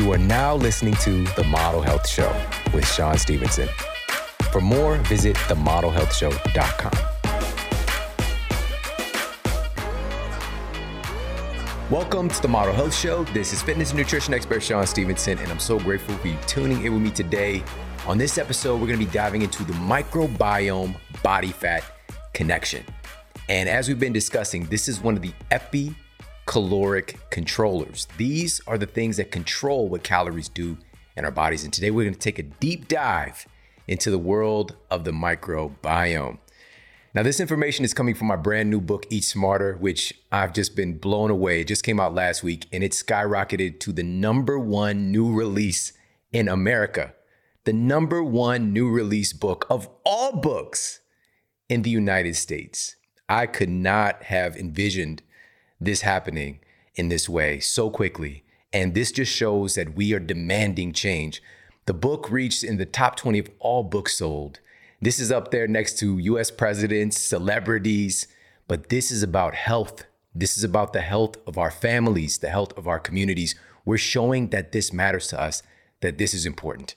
You are now listening to The Model Health Show with Shawn Stevenson. For more, visit themodelhealthshow.com. Welcome to the Model Health Show. This is fitness and nutrition expert Shawn Stevenson, and I'm so grateful for you tuning in with me today. On this episode, we're gonna be diving into the microbiome body fat connection. And as we've been discussing, this is one of the epicaloric controllers. These are the things that control what calories do in our bodies. And today we're gonna take a deep dive into the world of the microbiome. Now, this information is coming from my brand new book, Eat Smarter, which I've just been blown away. It just came out last week and it skyrocketed to the number one new release in America. The number one new release book of all books in the United States. I could not have envisioned this happening in this way so quickly. And this just shows that we are demanding change. The book reached in the top 20 of all books sold this is up there next to US presidents, celebrities, but this is about health. This is about the health of our families, the health of our communities. We're showing that this matters to us, that this is important.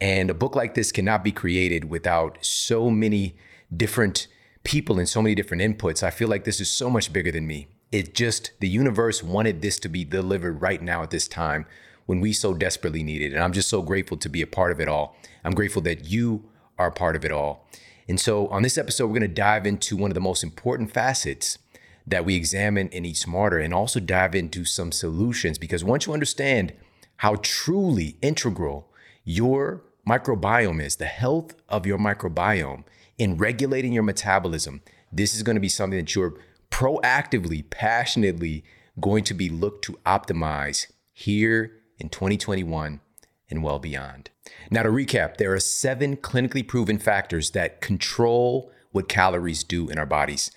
And a book like this cannot be created without so many different people and so many different inputs. I feel like this is so much bigger than me. It just, the universe wanted this to be delivered right now at this time when we so desperately need it. And I'm just so grateful to be a part of it all. I'm grateful that you are a part of it all. And so on this episode, we're going to dive into one of the most important facets that we examine in Eat Smarter and also dive into some solutions because once you understand how truly integral your microbiome is, the health of your microbiome in regulating your metabolism, this is going to be something that you're proactively, passionately going to be looked to optimize here in 2021 and well beyond. Now, to recap, there are seven clinically proven factors that control what calories do in our bodies.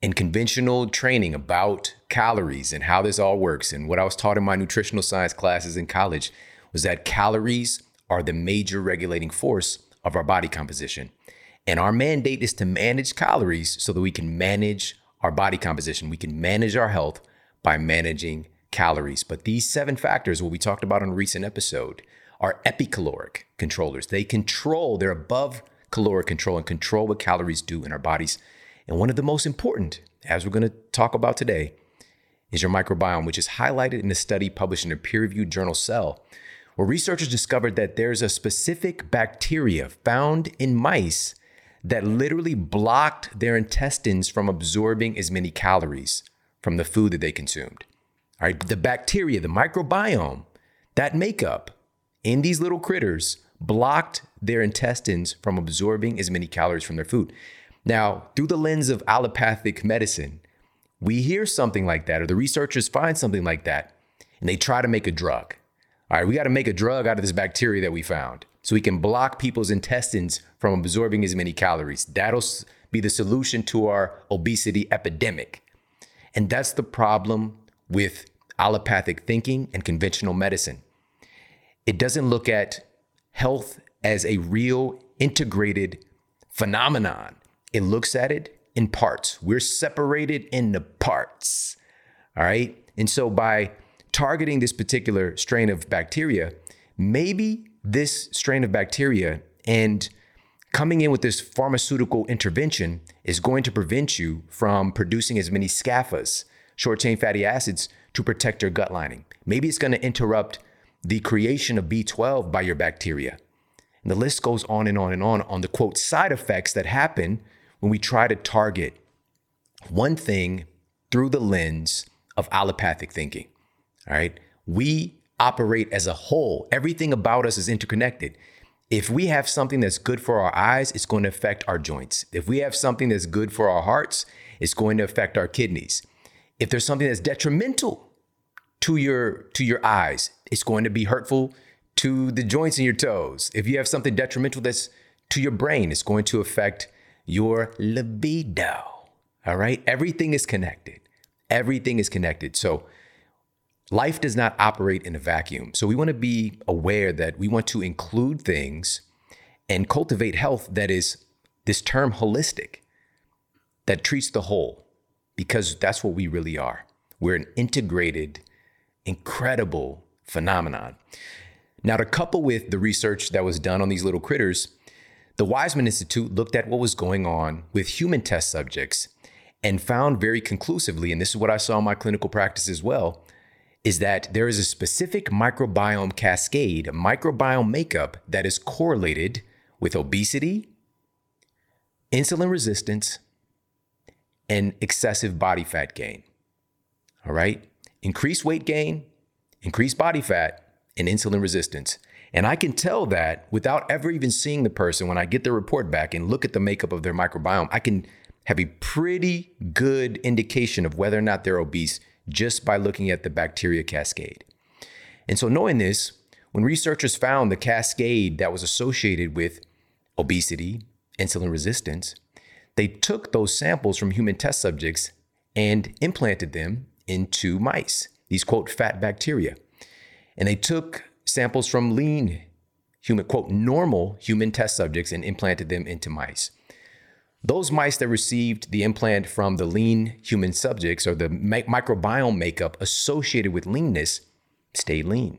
In conventional training about calories and how this all works, and what I was taught in my nutritional science classes in college was that calories are the major regulating force of our body composition. And our mandate is to manage calories so that we can manage our body composition. We can manage our health by managing calories. But these seven factors, what we talked about on a recent episode, are epicaloric controllers. They control, they're above caloric control and control what calories do in our bodies. And one of the most important, as we're going to talk about today, is your microbiome, which is highlighted in a study published in a peer reviewed journal Cell, where researchers discovered that there's a specific bacteria found in mice that literally blocked their intestines from absorbing as many calories from the food that they consumed. All right, the bacteria, the microbiome, that makeup in these little critters blocked their intestines from absorbing as many calories from their food. Now, through the lens of allopathic medicine, we hear something like that, or the researchers find something like that, and they try to make a drug. All right, we got to make a drug out of this bacteria that we found so we can block people's intestines from absorbing as many calories. That'll be the solution to our obesity epidemic. And that's the problem with allopathic thinking and conventional medicine. It doesn't look at health as a real integrated phenomenon. It looks at it in parts. We're separated into parts. All right. And so by targeting this particular strain of bacteria, maybe this strain of bacteria and coming in with this pharmaceutical intervention is going to prevent you from producing as many SCAFAs, short chain fatty acids, to protect your gut lining. Maybe it's going to interrupt the creation of B12 by your bacteria. And the list goes on and on and on on the quote side effects that happen when we try to target one thing through the lens of allopathic thinking. All right. We operate as a whole, everything about us is interconnected. If we have something that's good for our eyes, it's going to affect our joints. If we have something that's good for our hearts, it's going to affect our kidneys. If there's something that's detrimental to your to your eyes. It's going to be hurtful to the joints in your toes. If you have something detrimental that's to your brain, it's going to affect your libido. All right? Everything is connected. Everything is connected. So life does not operate in a vacuum. So we want to be aware that we want to include things and cultivate health that is this term holistic that treats the whole because that's what we really are. We're an integrated incredible phenomenon. Now, to couple with the research that was done on these little critters, the Weizmann Institute looked at what was going on with human test subjects and found very conclusively, and this is what I saw in my clinical practice as well, is that there is a specific microbiome cascade, microbiome makeup that is correlated with obesity, insulin resistance, and excessive body fat gain. All right? Increased weight gain, increased body fat, and insulin resistance. And I can tell that without ever even seeing the person when I get the report back and look at the makeup of their microbiome, I can have a pretty good indication of whether or not they're obese just by looking at the bacteria cascade. And so, knowing this, when researchers found the cascade that was associated with obesity, insulin resistance, they took those samples from human test subjects and implanted them into mice, these quote fat bacteria. And they took samples from lean human, quote, normal human test subjects and implanted them into mice. Those mice that received the implant from the lean human subjects or the microbiome makeup associated with leanness stayed lean.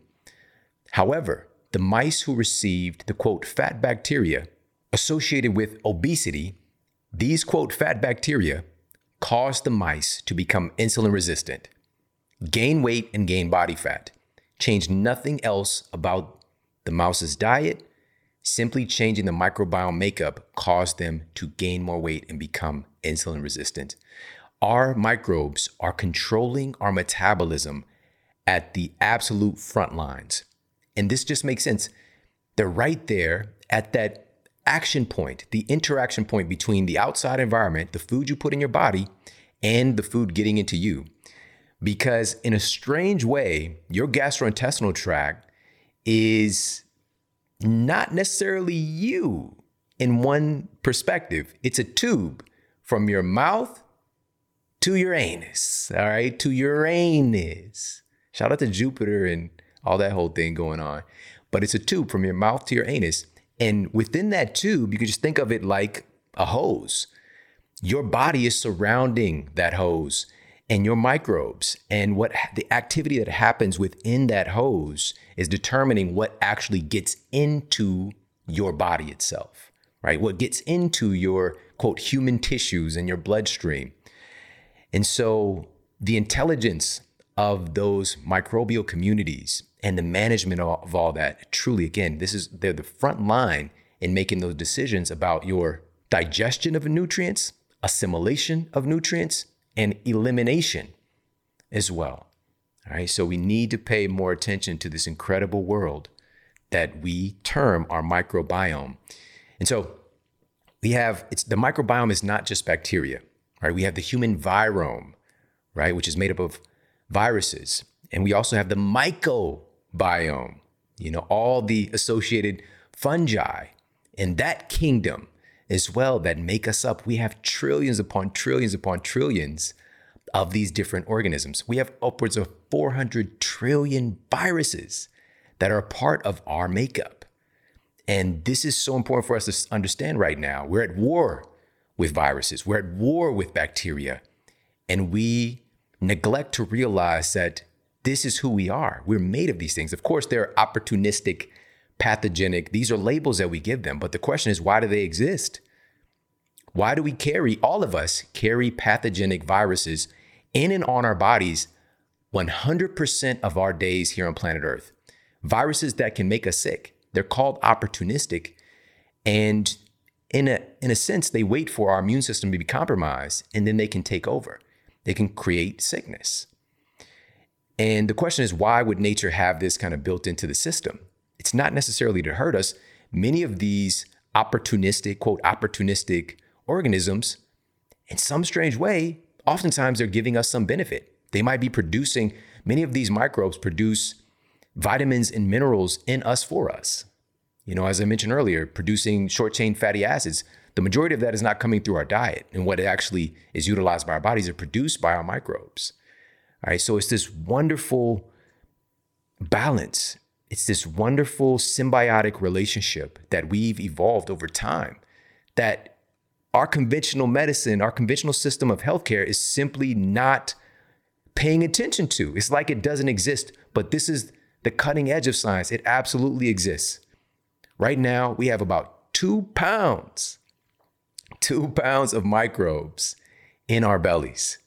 However, the mice who received the quote fat bacteria associated with obesity, these quote fat bacteria caused the mice to become insulin resistant, gain weight, and gain body fat. Changed nothing else about the mouse's diet Simply changing the microbiome makeup caused them to gain more weight and become insulin resistant. Our microbes are controlling our metabolism at the absolute front lines. And this just makes sense. They're right there at that action point, the interaction point between the outside environment, the food you put in your body, and the food getting into you. Because in a strange way, your gastrointestinal tract is not necessarily you in one perspective. It's a tube from your mouth to your anus, all right, to Uranus. Shout out to Jupiter and all that whole thing going on. But it's a tube from your mouth to your anus. And within that tube, you can just think of it like a hose. Your body is surrounding that hose and your microbes and what the activity that happens within that hose is determining what actually gets into your body itself, right? What gets into your quote human tissues and your bloodstream. And so the intelligence of those microbial communities and the management of all that truly again this is they're the front line in making those decisions about your digestion of nutrients assimilation of nutrients and elimination as well. All right, so we need to pay more attention to this incredible world that we term our microbiome. And so we have it's the microbiome is not just bacteria, right? We have the human virome, right, which is made up of viruses. And we also have the mycobiome, you know, all the associated fungi in that kingdom as well that make us up. We have trillions upon trillions upon trillions of these different organisms. We have upwards of 400 trillion viruses that are part of our makeup. And this is so important for us to understand right now. We're at war with viruses, we're at war with bacteria, and we neglect to realize that this is who we are. We're made of these things. Of course, they're opportunistic pathogenic. These are labels that we give them. But the question is, why do they exist? Why do we carry, all of us carry pathogenic viruses in and on our bodies 100% of our days here on planet Earth? Viruses that can make us sick. They're called opportunistic. And in a, in a sense, they wait for our immune system to be compromised and then they can take over. They can create sickness. And the question is, why would nature have this kind of built into the system? It's not necessarily to hurt us. Many of these opportunistic, quote, opportunistic organisms, in some strange way, oftentimes they're giving us some benefit. They might be producing, many of these microbes produce vitamins and minerals in us for us. You know, as I mentioned earlier, producing short chain fatty acids, the majority of that is not coming through our diet. And what actually is utilized by our bodies are produced by our microbes. All right. So it's this wonderful balance it's this wonderful symbiotic relationship that we've evolved over time that our conventional medicine, our conventional system of healthcare is simply not paying attention to. It's like it doesn't exist, but this is the cutting edge of science. It absolutely exists. Right now, we have about two pounds, two pounds of microbes in our bellies.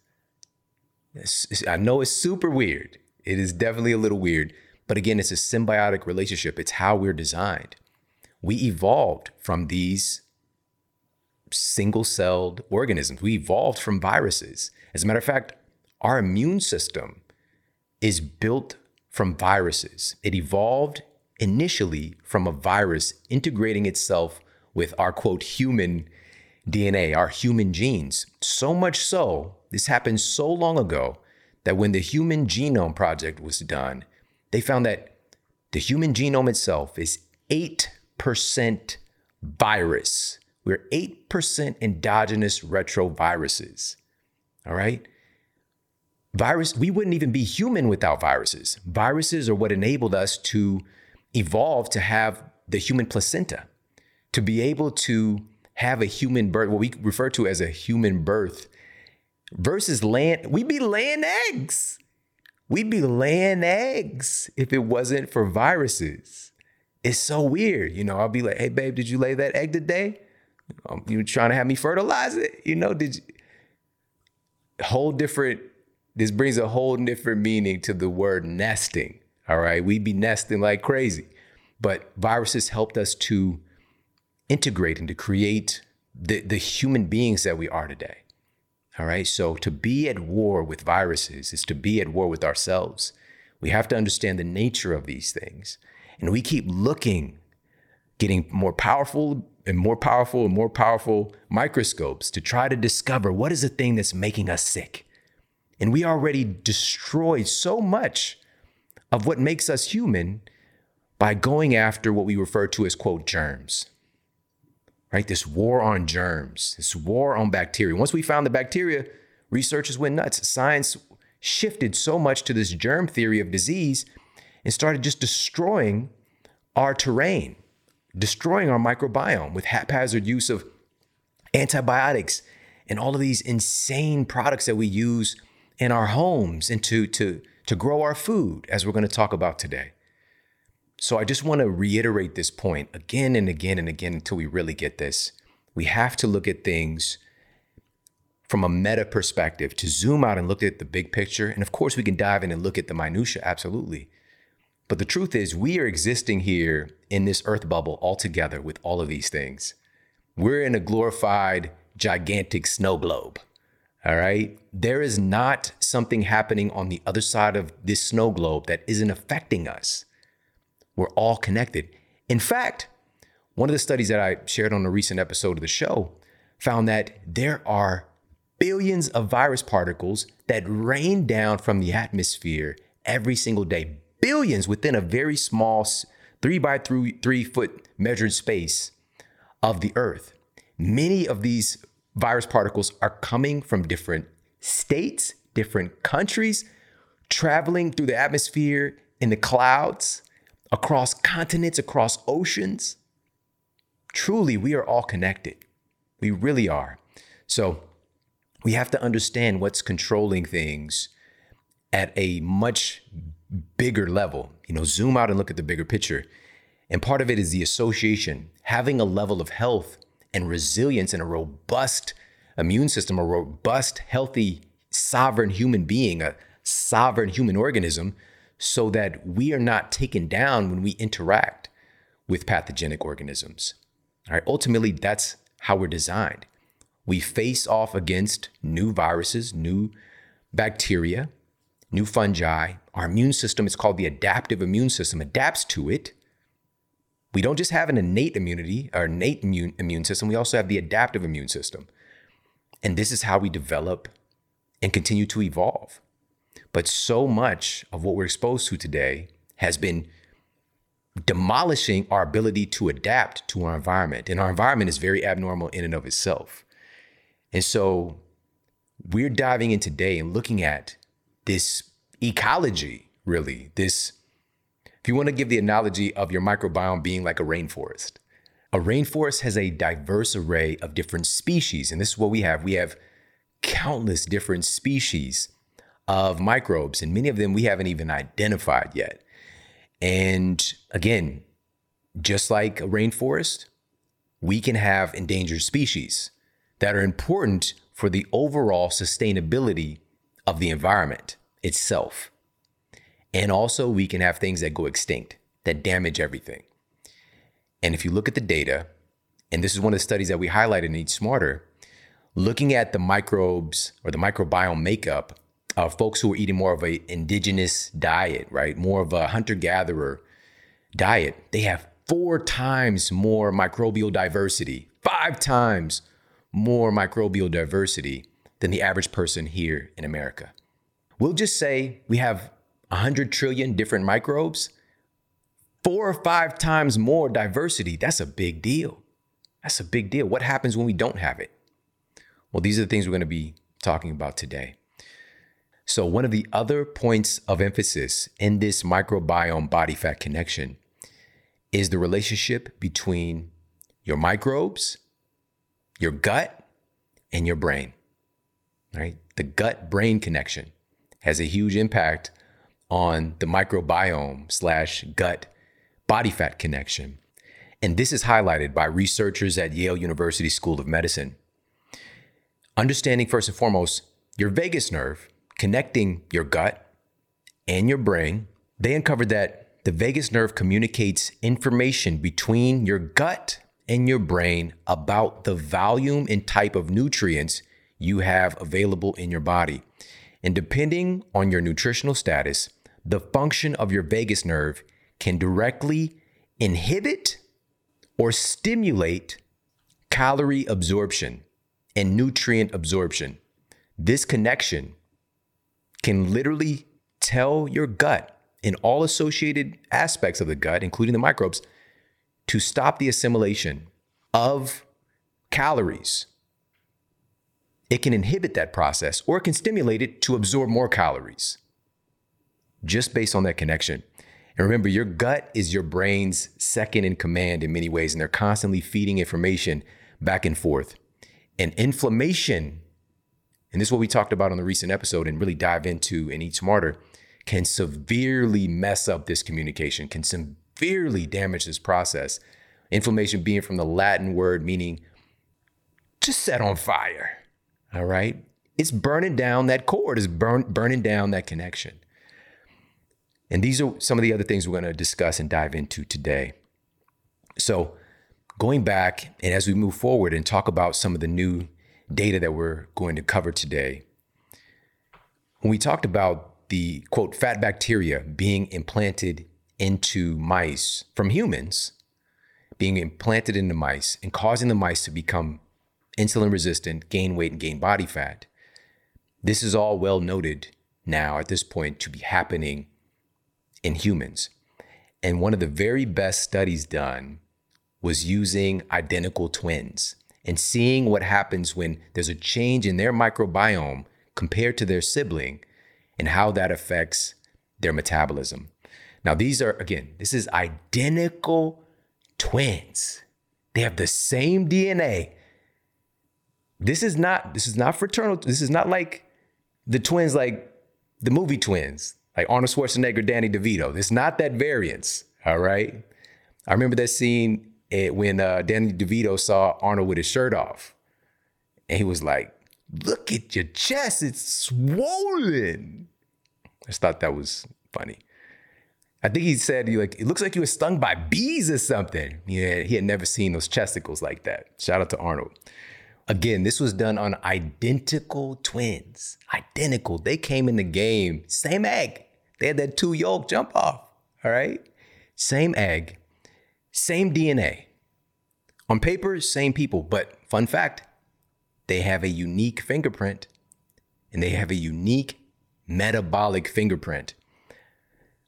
I know it's super weird. It is definitely a little weird. But again, it's a symbiotic relationship. It's how we're designed. We evolved from these single celled organisms. We evolved from viruses. As a matter of fact, our immune system is built from viruses. It evolved initially from a virus integrating itself with our quote human DNA, our human genes. So much so, this happened so long ago that when the Human Genome Project was done, they found that the human genome itself is 8% virus. We're 8% endogenous retroviruses. All right? Virus, we wouldn't even be human without viruses. Viruses are what enabled us to evolve to have the human placenta, to be able to have a human birth, what we refer to as a human birth, versus land. We'd be laying eggs. We'd be laying eggs if it wasn't for viruses. It's so weird. You know, I'll be like, hey, babe, did you lay that egg today? Um, you trying to have me fertilize it? You know, did you? Whole different this brings a whole different meaning to the word nesting. All right. We'd be nesting like crazy. But viruses helped us to integrate and to create the, the human beings that we are today. All right. So to be at war with viruses is to be at war with ourselves. We have to understand the nature of these things. And we keep looking, getting more powerful and more powerful and more powerful microscopes to try to discover what is the thing that's making us sick. And we already destroyed so much of what makes us human by going after what we refer to as, quote, germs. Right? This war on germs, this war on bacteria. Once we found the bacteria, researchers went nuts. Science shifted so much to this germ theory of disease and started just destroying our terrain, destroying our microbiome with haphazard use of antibiotics and all of these insane products that we use in our homes and to, to, to grow our food, as we're going to talk about today. So I just want to reiterate this point again and again and again until we really get this. We have to look at things from a meta perspective, to zoom out and look at the big picture. And of course, we can dive in and look at the minutia, absolutely. But the truth is, we are existing here in this earth bubble all together with all of these things. We're in a glorified, gigantic snow globe. All right. There is not something happening on the other side of this snow globe that isn't affecting us. We're all connected. In fact, one of the studies that I shared on a recent episode of the show found that there are billions of virus particles that rain down from the atmosphere every single day. Billions within a very small three by three, three foot measured space of the earth. Many of these virus particles are coming from different states, different countries, traveling through the atmosphere in the clouds, across continents, across oceans. Truly, we are all connected. We really are. So, we have to understand what's controlling things at a much bigger level. You know, zoom out and look at the bigger picture. And part of it is the association, having a level of health and resilience and a robust immune system, a robust, healthy, sovereign human being, a sovereign human organism, so that we are not taken down when we interact with pathogenic organisms. All right, ultimately, that's how we're designed. We face off against new viruses, new bacteria, new fungi. Our immune system is called the adaptive immune system, adapts to it we don't just have an innate immunity or innate immune, immune system, we also have the adaptive immune system. And this is how we develop and continue to evolve. But so much of what we're exposed to today has been demolishing our ability to adapt to our environment. And our environment is very abnormal in and of itself. And so we're diving in today and looking at this ecology, really, this if you want to give the analogy of your microbiome being like a rainforest, a rainforest has a diverse array of different species. And this is what we have. We have countless different species of microbes, and many of them we haven't even identified yet. And again, just like a rainforest, we can have endangered species that are important for the overall sustainability of the environment itself. And also, we can have things that go extinct, that damage everything. And if you look at the data, and this is one of the studies that we highlighted in Eat Smarter, looking at the microbes or the microbiome makeup of folks who are eating more of a indigenous diet, right? More of a hunter-gatherer diet, they have four times more microbial diversity, five times more microbial diversity than the average person here in America. We'll just say we have 100 trillion different microbes, four or five times more diversity. That's a big deal. That's a big deal. What happens when we don't have it? Well, these are the things we're going to be talking about today. So, one of the other points of emphasis in this microbiome body fat connection is the relationship between your microbes, your gut, and your brain. Right? The gut brain connection has a huge impact on the microbiome slash gut body fat connection. And this is highlighted by researchers at Yale University School of Medicine. Understanding first and foremost your vagus nerve connecting your gut and your brain, they uncovered that the vagus nerve communicates information between your gut and your brain about the volume and type of nutrients you have available in your body. And depending on your nutritional status, the function of your vagus nerve can directly inhibit or stimulate calorie absorption and nutrient absorption. This connection can literally tell your gut in all associated aspects of the gut, including the microbes, to stop the assimilation of calories. It can inhibit that process or it can stimulate it to absorb more calories just based on that connection. And remember, your gut is your brain's second in command in many ways, and they're constantly feeding information back and forth. And inflammation and this is what we talked about on the recent episode and really dive into and Eat Smarter, can severely mess up this communication, can severely damage this process. Inflammation being from the Latin word meaning to set on fire. All right. It's burning down that cord, it's burn, burning down that connection. And these are some of the other things we're going to discuss and dive into today. So, going back and as we move forward and talk about some of the new data that we're going to cover today, when we talked about the quote, fat bacteria being implanted into mice from humans, being implanted into mice and causing the mice to become insulin resistant, gain weight, and gain body fat. This is all well noted now at this point to be happening in humans. And one of the very best studies done was using identical twins and seeing what happens when there's a change in their microbiome compared to their sibling and how that affects their metabolism. Now, these are, again, this is identical twins. They have the same DNA. This is not, this is not fraternal. This is not like the twins, like the movie twins, like Arnold Schwarzenegger, Danny DeVito. It's not that variance. All right. I remember that scene and when uh, Danny DeVito saw Arnold with his shirt off, and he was like, "Look at your chest; it's swollen." I just thought that was funny. I think he said, "Like it looks like you were stung by bees or something." Yeah, he had never seen those chesticles like that. Shout out to Arnold. Again, this was done on identical twins. Identical. They came in the game, same egg. They had that two yolk jump off. All right, same egg same DNA. On paper, same people, but fun fact, they have a unique fingerprint and they have a unique metabolic fingerprint.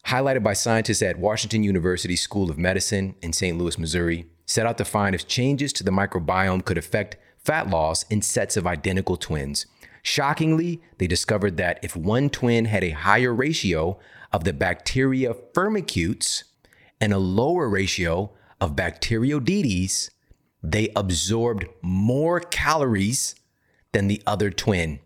Highlighted by scientists at Washington University School of Medicine in St. Louis, Missouri, set out to find if changes to the microbiome could affect fat loss in sets of identical twins. Shockingly, they discovered that if one twin had a higher ratio of the bacteria firmicutes and a lower ratio of Bacteroidetes, they absorbed more calories than the other twin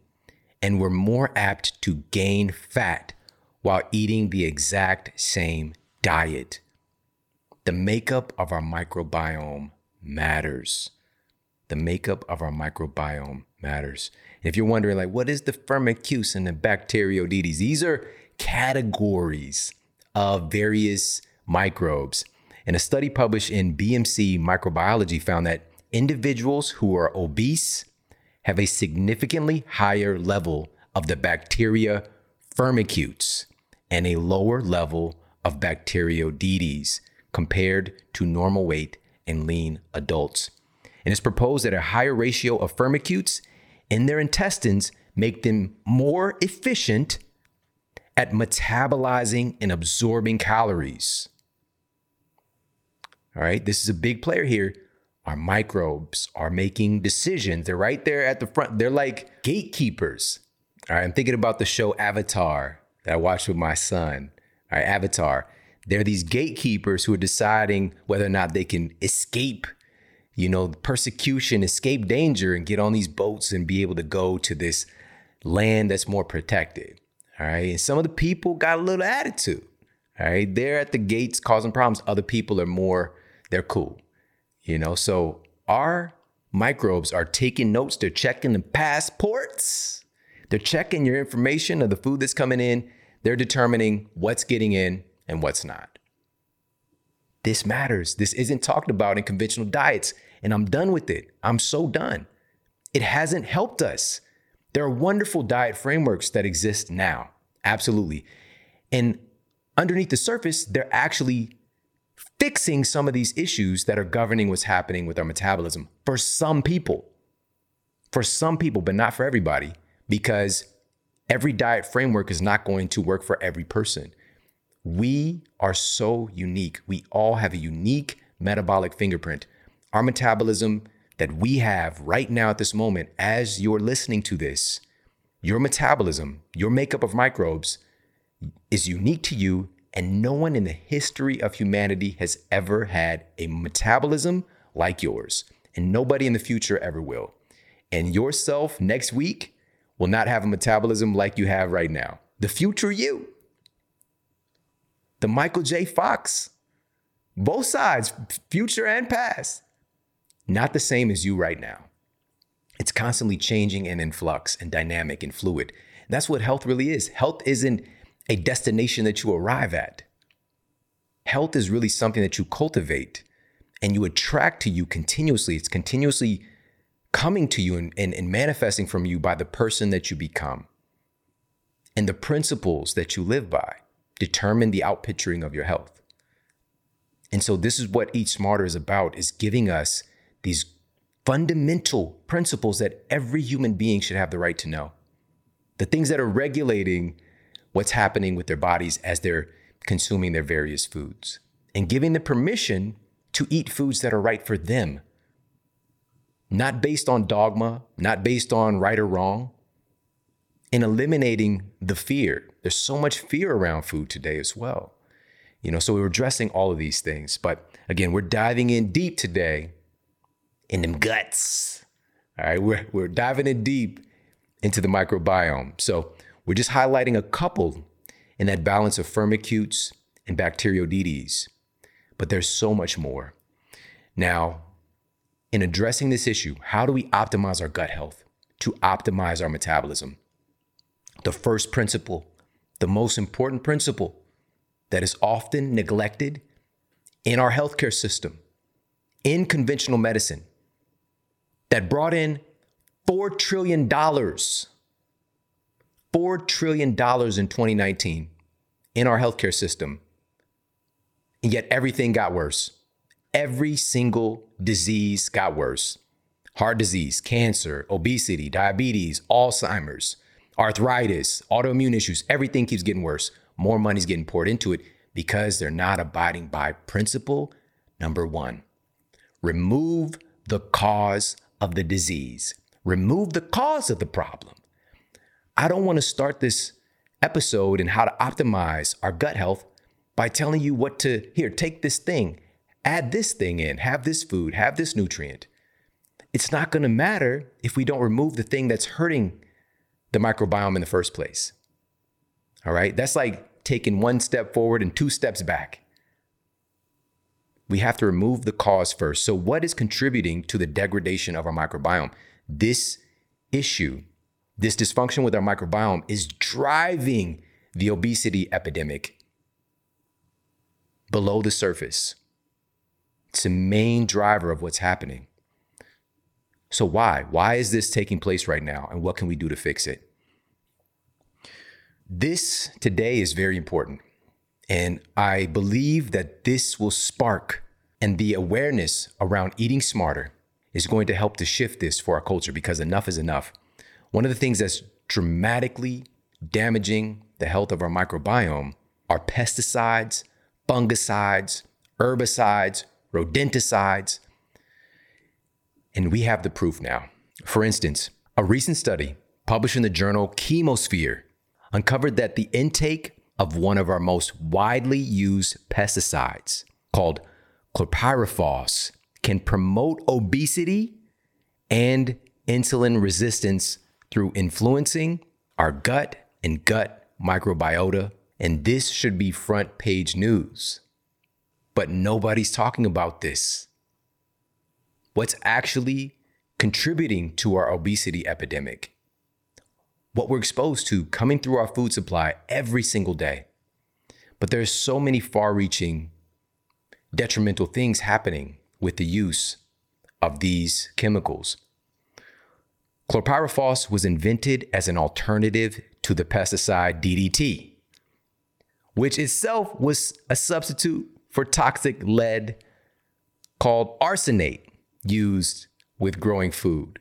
and were more apt to gain fat while eating the exact same diet. The makeup of our microbiome matters. The makeup of our microbiome matters. If you're wondering, like, what is the Firmicutes and the Bacteroidetes? These are categories of various microbes. And a study published in BMC Microbiology found that individuals who are obese have a significantly higher level of the bacteria Firmicutes and a lower level of Bacteroidetes compared to normal weight and lean adults. And it's proposed that a higher ratio of Firmicutes in their intestines make them more efficient at metabolizing and absorbing calories. All right, this is a big player here. Our microbes are making decisions. They're right there at the front. They're like gatekeepers. All right, I'm thinking about the show Avatar that I watched with my son. All right, Avatar. They're these gatekeepers who are deciding whether or not they can escape, you know, persecution, escape danger, and get on these boats and be able to go to this land that's more protected. All right. And some of the people got a little attitude. All right. They're at the gates causing problems. Other people are more, they're cool. You know, so our microbes are taking notes, they're checking the passports, they're checking your information of the food that's coming in, they're determining what's getting in and what's not. This matters. This isn't talked about in conventional diets, and I'm done with it. I'm so done. It hasn't helped us. There are wonderful diet frameworks that exist now, absolutely. And underneath the surface, they're actually fixing some of these issues that are governing what's happening with our metabolism for some people. For some people, but not for everybody, because every diet framework is not going to work for every person. We are so unique. We all have a unique metabolic fingerprint. Our metabolism that we have right now at this moment, as you're listening to this, your metabolism, your makeup of microbes is unique to you, and no one in the history of humanity has ever had a metabolism like yours, and nobody in the future ever will. And yourself next week will not have a metabolism like you have right now. The future you, the Michael J. Fox, both sides, future and past not the same as you right now. It's constantly changing and in flux and dynamic and fluid. That's what health really is. Health isn't a destination that you arrive at. Health is really something that you cultivate and you attract to you continuously. It's continuously coming to you and, and, and manifesting from you by the person that you become. And the principles that you live by determine the outpicturing of your health. And so this is what Eat Smarter is about, is giving us these fundamental principles that every human being should have the right to know. The things that are regulating what's happening with their bodies as they're consuming their various foods and giving them permission to eat foods that are right for them. Not based on dogma, not based on right or wrong, and eliminating the fear. There's so much fear around food today as well. You know, so we're addressing all of these things. But again, we're diving in deep today in them guts. All right, we're, we're diving in deep into the microbiome. So we're just highlighting a couple in that balance of firmicutes and bacteroidetes, but there's so much more. Now, in addressing this issue, how do we optimize our gut health to optimize our metabolism? The first principle, the most important principle that is often neglected in our healthcare system, in conventional medicine, that brought in $4 trillion. $4 trillion in 2019 in our healthcare system. And yet everything got worse. Every single disease got worse heart disease, cancer, obesity, diabetes, Alzheimer's, arthritis, autoimmune issues, everything keeps getting worse. More money's getting poured into it because they're not abiding by principle number one remove the cause of the disease, remove the cause of the problem. I don't want to start this episode in how to optimize our gut health by telling you what to here, take this thing, add this thing in, have this food, have this nutrient. It's not going to matter if we don't remove the thing that's hurting the microbiome in the first place. All right? That's like taking one step forward and two steps back. we have to remove the cause first. So, what is contributing to the degradation of our microbiome? This issue, this dysfunction with our microbiome is driving the obesity epidemic below the surface. It's a main driver of what's happening. So, why? Why is this taking place right now? And what can we do to fix it? This today is very important. And I believe that this will spark and the awareness around eating smarter is going to help to shift this for our culture because enough is enough. One of the things that's dramatically damaging the health of our microbiome are pesticides, fungicides, herbicides, rodenticides. And we have the proof now. For instance, a recent study published in the journal Chemosphere uncovered that the intake of one of our most widely used pesticides called chlorpyrifos can promote obesity and insulin resistance through influencing our gut and gut microbiota. And this should be front page news. But nobody's talking about this. What's actually contributing to our obesity epidemic? what we're exposed to coming through our food supply every single day. But there's so many far reaching detrimental things happening with the use of these chemicals. Chlorpyrifos was invented as an alternative to the pesticide DDT, which itself was a substitute for toxic lead called arsenate used with growing food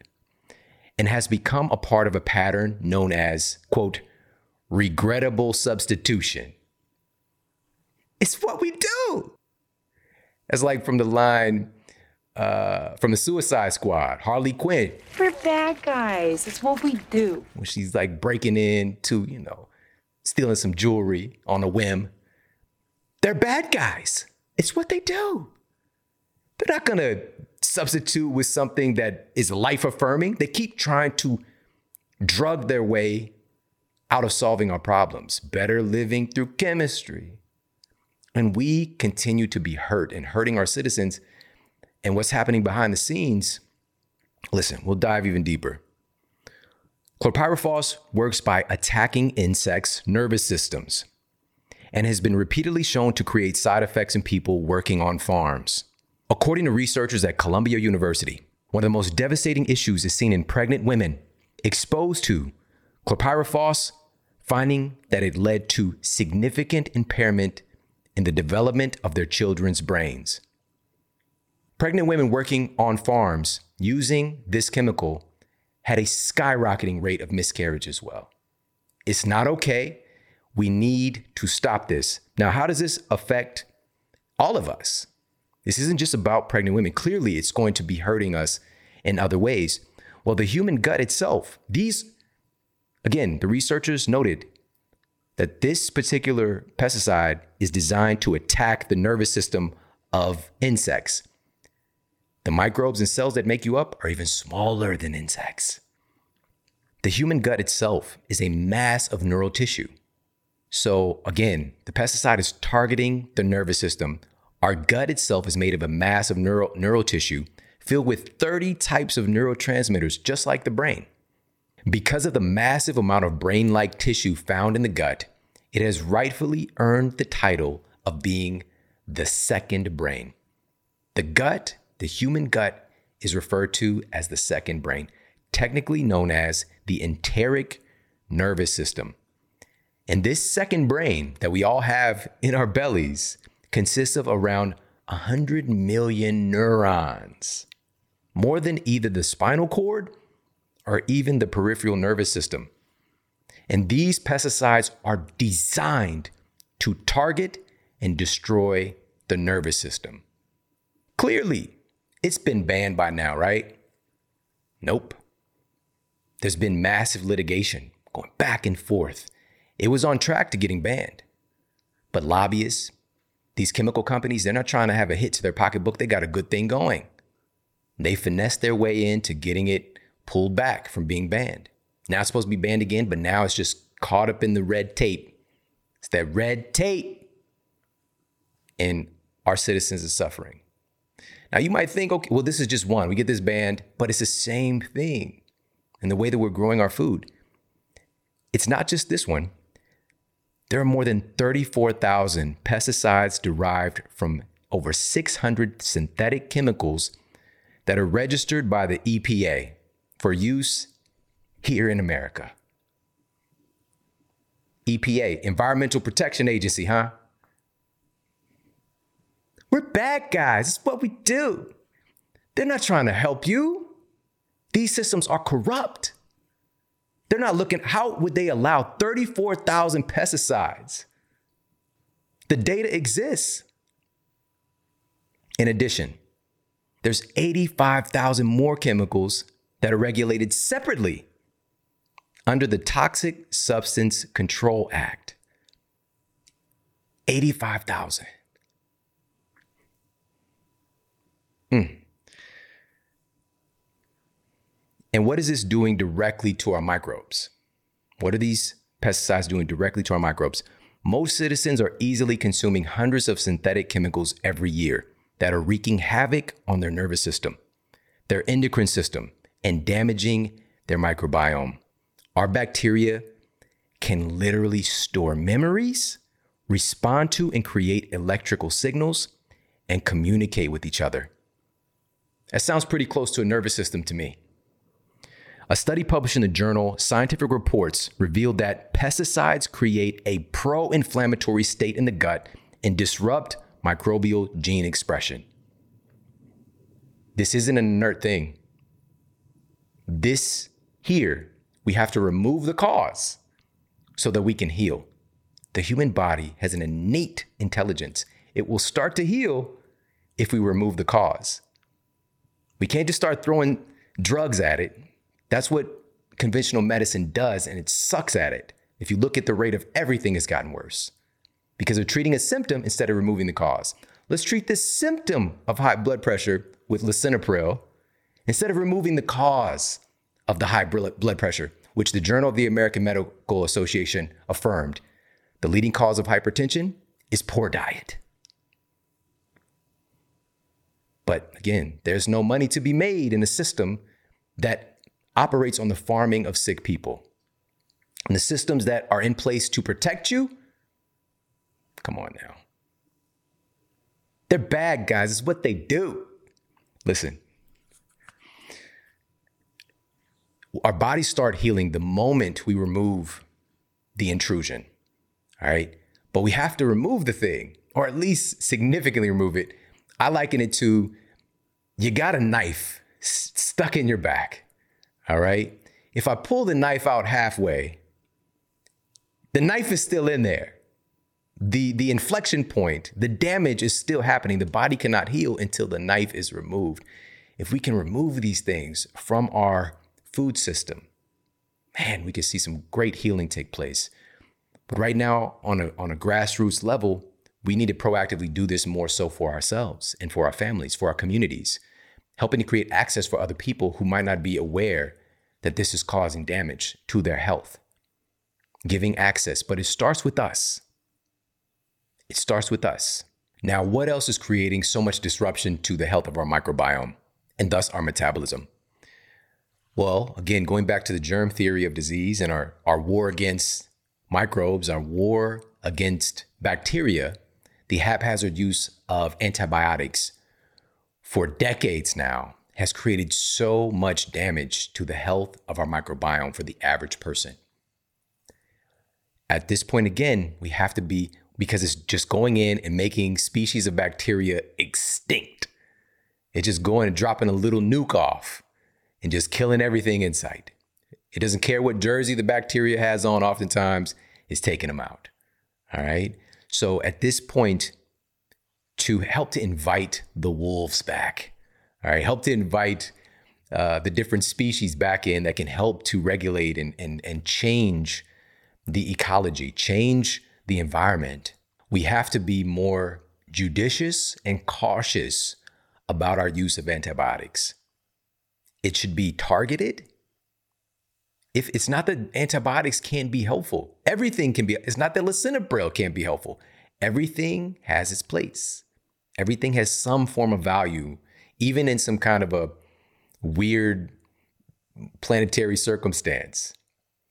and has become a part of a pattern known as, quote, regrettable substitution. It's what we do. It's like from the line uh, from the Suicide Squad, Harley Quinn. We're bad guys. It's what we do. When she's like breaking in to, you know, stealing some jewelry on a whim. They're bad guys. It's what they do. They're not gonna substitute with something that is life affirming. They keep trying to drug their way out of solving our problems, better living through chemistry. And we continue to be hurt and hurting our citizens. And what's happening behind the scenes, listen, we'll dive even deeper. Chlorpyrifos works by attacking insects' nervous systems and has been repeatedly shown to create side effects in people working on farms. According to researchers at Columbia University, one of the most devastating issues is seen in pregnant women exposed to chlorpyrifos, finding that it led to significant impairment in the development of their children's brains. Pregnant women working on farms using this chemical had a skyrocketing rate of miscarriage as well. It's not okay. We need to stop this. Now, how does this affect all of us? This isn't just about pregnant women. Clearly, it's going to be hurting us in other ways. Well, the human gut itself, these, again, the researchers noted that this particular pesticide is designed to attack the nervous system of insects. The microbes and cells that make you up are even smaller than insects. The human gut itself is a mass of neural tissue. So, again, the pesticide is targeting the nervous system, our gut itself is made of a mass of neural, neural tissue filled with 30 types of neurotransmitters, just like the brain. Because of the massive amount of brain like tissue found in the gut, it has rightfully earned the title of being the second brain. The gut, the human gut, is referred to as the second brain, technically known as the enteric nervous system. And this second brain that we all have in our bellies consists of around 100 million neurons, more than either the spinal cord or even the peripheral nervous system. And these pesticides are designed to target and destroy the nervous system. Clearly, it's been banned by now, right? Nope. There's been massive litigation going back and forth. It was on track to getting banned. But lobbyists, these chemical companies, they're not trying to have a hit to their pocketbook. They got a good thing going. They finessed their way into getting it pulled back from being banned. Now it's supposed to be banned again, but now it's just caught up in the red tape. It's that red tape. And our citizens are suffering. Now, you might think, okay, well, this is just one. We get this band, but it's the same thing in the way that we're growing our food. It's not just this one. There are more than 34,000 pesticides derived from over 600 synthetic chemicals that are registered by the EPA for use here in America. EPA, Environmental Protection Agency, huh? We're bad guys. It's what we do. They're not trying to help you. These systems are corrupt. They're not looking, how would they allow 34,000 pesticides? The data exists. In addition, there's 85,000 more chemicals that are regulated separately under the Toxic Substance Control Act. 85,000. Mm. And what is this doing directly to our microbes? What are these pesticides doing directly to our microbes? Most citizens are easily consuming hundreds of synthetic chemicals every year that are wreaking havoc on their nervous system, their endocrine system, and damaging their microbiome. Our bacteria can literally store memories, respond to and create electrical signals, and communicate with each other. That sounds pretty close to a nervous system to me. A study published in the journal Scientific Reports revealed that pesticides create a pro inflammatory state in the gut and disrupt microbial gene expression. This isn't an inert thing. This here, we have to remove the cause so that we can heal. The human body has an innate intelligence. It will start to heal if we remove the cause. We can't just start throwing drugs at it. That's what conventional medicine does, and it sucks at it. If you look at the rate of everything, has gotten worse because they're treating a symptom instead of removing the cause. Let's treat the symptom of high blood pressure with lisinopril instead of removing the cause of the high blood pressure, which the Journal of the American Medical Association affirmed. The leading cause of hypertension is poor diet. But again, there's no money to be made in a system that operates on the farming of sick people. And the systems that are in place to protect you, come on now. They're bad guys. It's what they do. Listen, our bodies start healing the moment we remove the intrusion. All right. But we have to remove the thing, or at least significantly remove it. I liken it to you got a knife stuck in your back. All right. If I pull the knife out halfway, the knife is still in there. The, the inflection point, the damage is still happening. The body cannot heal until the knife is removed. If we can remove these things from our food system, man, we can see some great healing take place. But right now, on a, on a grassroots level, we need to proactively do this more so for ourselves and for our families, for our communities helping to create access for other people who might not be aware that this is causing damage to their health. Giving access, but it starts with us. It starts with us. Now, what else is creating so much disruption to the health of our microbiome and thus our metabolism? Well, again, going back to the germ theory of disease and our, our war against microbes, our war against bacteria, the haphazard use of antibiotics for decades now has created so much damage to the health of our microbiome for the average person. At this point, again, we have to be, because it's just going in and making species of bacteria extinct. It's just going and dropping a little nuke off and just killing everything in sight. It doesn't care what jersey the bacteria has on, oftentimes, it's taking them out. All right. So at this point, to help to invite the wolves back. All right, help to invite uh, the different species back in that can help to regulate and, and, and change the ecology, change the environment. We have to be more judicious and cautious about our use of antibiotics. It should be targeted. If it's not that antibiotics can be helpful, everything can be. It's not that lisinopril can't be helpful. Everything has its place. Everything has some form of value, even in some kind of a weird planetary circumstance,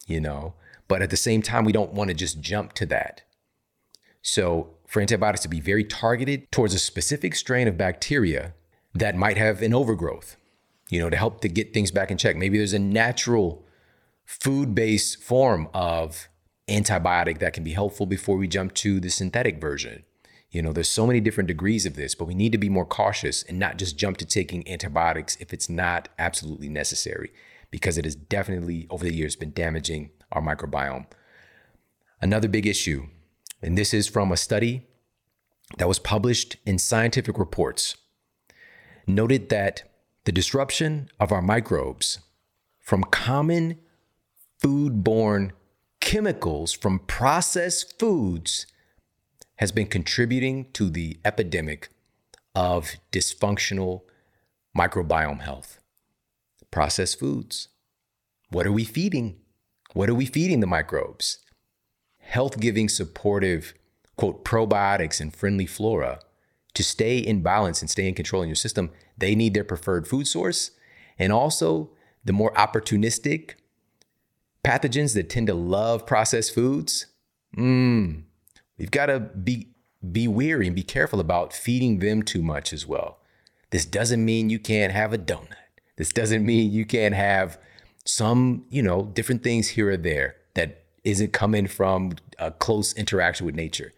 you know? But at the same time, we don't want to just jump to that. So, for antibiotics to be very targeted towards a specific strain of bacteria that might have an overgrowth, you know, to help to get things back in check. Maybe there's a natural food based form of antibiotic that can be helpful before we jump to the synthetic version. You know, there's so many different degrees of this, but we need to be more cautious and not just jump to taking antibiotics if it's not absolutely necessary, because it has definitely over the years been damaging our microbiome. Another big issue, and this is from a study that was published in Scientific Reports, noted that the disruption of our microbes from common foodborne chemicals from processed foods has been contributing to the epidemic of dysfunctional microbiome health. Processed foods. What are we feeding? What are we feeding the microbes? Health giving, supportive, quote, probiotics and friendly flora to stay in balance and stay in control in your system, they need their preferred food source. And also, the more opportunistic pathogens that tend to love processed foods, mm, we've got to be be weary and be careful about feeding them too much as well. This doesn't mean you can't have a donut. This doesn't mean you can't have some, you know, different things here or there that isn't coming from a close interaction with nature.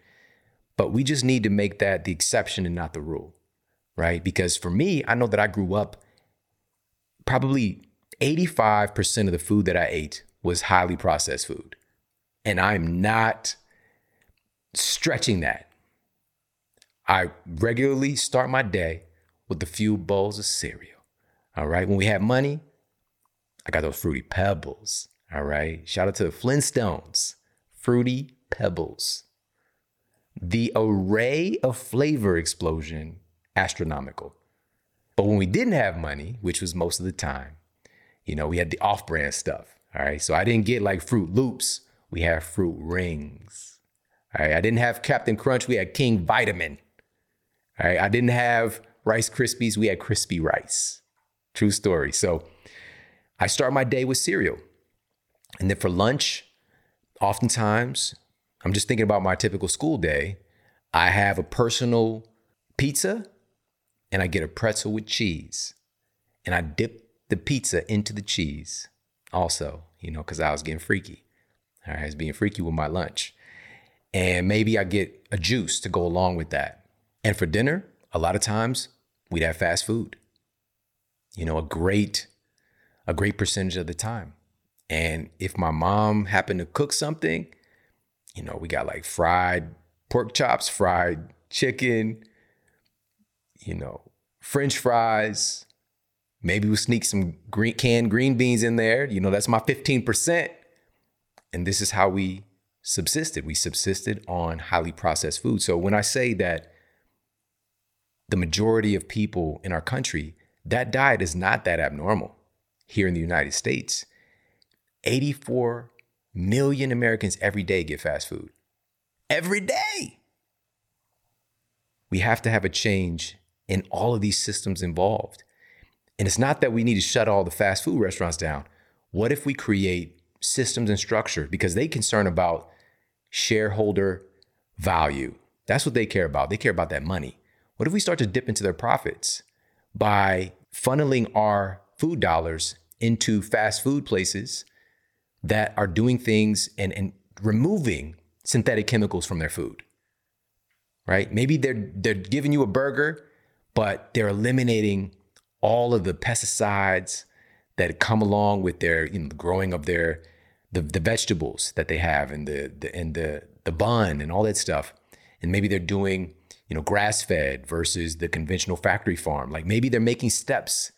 But we just need to make that the exception and not the rule, right? Because for me, I know that I grew up probably 85% of the food that I ate was highly processed food. And I'm not stretching that. I regularly start my day with a few bowls of cereal. All right. When we have money, I got those fruity pebbles. All right. Shout out to the Flintstones. Fruity pebbles. The array of flavor explosion, astronomical. But when we didn't have money, which was most of the time, you know, we had the off brand stuff. All right. So I didn't get like Froot Loops. We had Fruit Rings. All right. I didn't have Captain Crunch. We had King Vitamin. All right. I didn't have Rice Krispies. We had Crispy Rice. True story. So I start my day with cereal. And then for lunch, oftentimes, I'm just thinking about my typical school day. I have a personal pizza and I get a pretzel with cheese. And I dip the pizza into the cheese also, you know, because I was getting freaky. All right, I was being freaky with my lunch. And maybe I get a juice to go along with that. And for dinner, a lot of times we'd have fast food. You know, a great, a great percentage of the time. And if my mom happened to cook something, you know, we got like fried pork chops, fried chicken, you know, French fries, Maybe we'll sneak some green canned green beans in there. You know, that's my 15%. And this is how we subsisted. We subsisted on highly processed food. So when I say that the majority of people in our country, that diet is not that abnormal here in the United States. 84 million Americans every day get fast food. Every day. We have to have a change in all of these systems involved. And it's not that we need to shut all the fast food restaurants down. What if we create systems and structure because they concern about shareholder value? That's what they care about. They care about that money. What if we start to dip into their profits by funneling our food dollars into fast food places that are doing things and, and removing synthetic chemicals from their food? Right? Maybe they're they're giving you a burger, but they're eliminating all of the pesticides that come along with their you know the growing of their the, the vegetables that they have and the, the and the the bun and all that stuff. And maybe they're doing you know grass fed versus the conventional factory farm. Like maybe they're making steps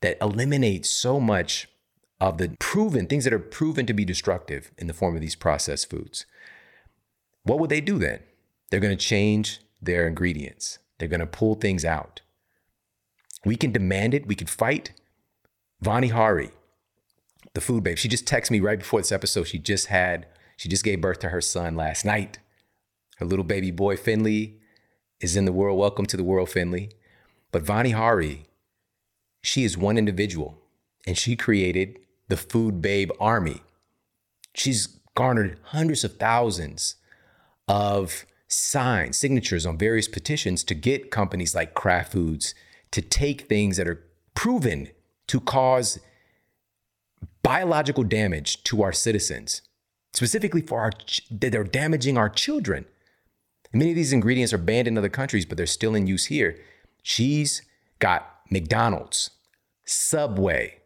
that eliminate so much of the proven things that are proven to be destructive in the form of these processed foods. What would they do then? They're going to change their ingredients. They're going to pull things out we can demand it. We can fight. Vani Hari, the food babe, she just texted me right before this episode. She just had, she just gave birth to her son last night. Her little baby boy, Finley, is in the world. Welcome to the world, Finley. But Vani Hari, she is one individual and she created the Food Babe Army. She's garnered hundreds of thousands of signs, signatures on various petitions to get companies like Kraft Foods to take things that are proven to cause biological damage to our citizens, specifically for our that they're damaging our children. Many of these ingredients are banned in other countries, but they're still in use here. She's got McDonald's, Subway,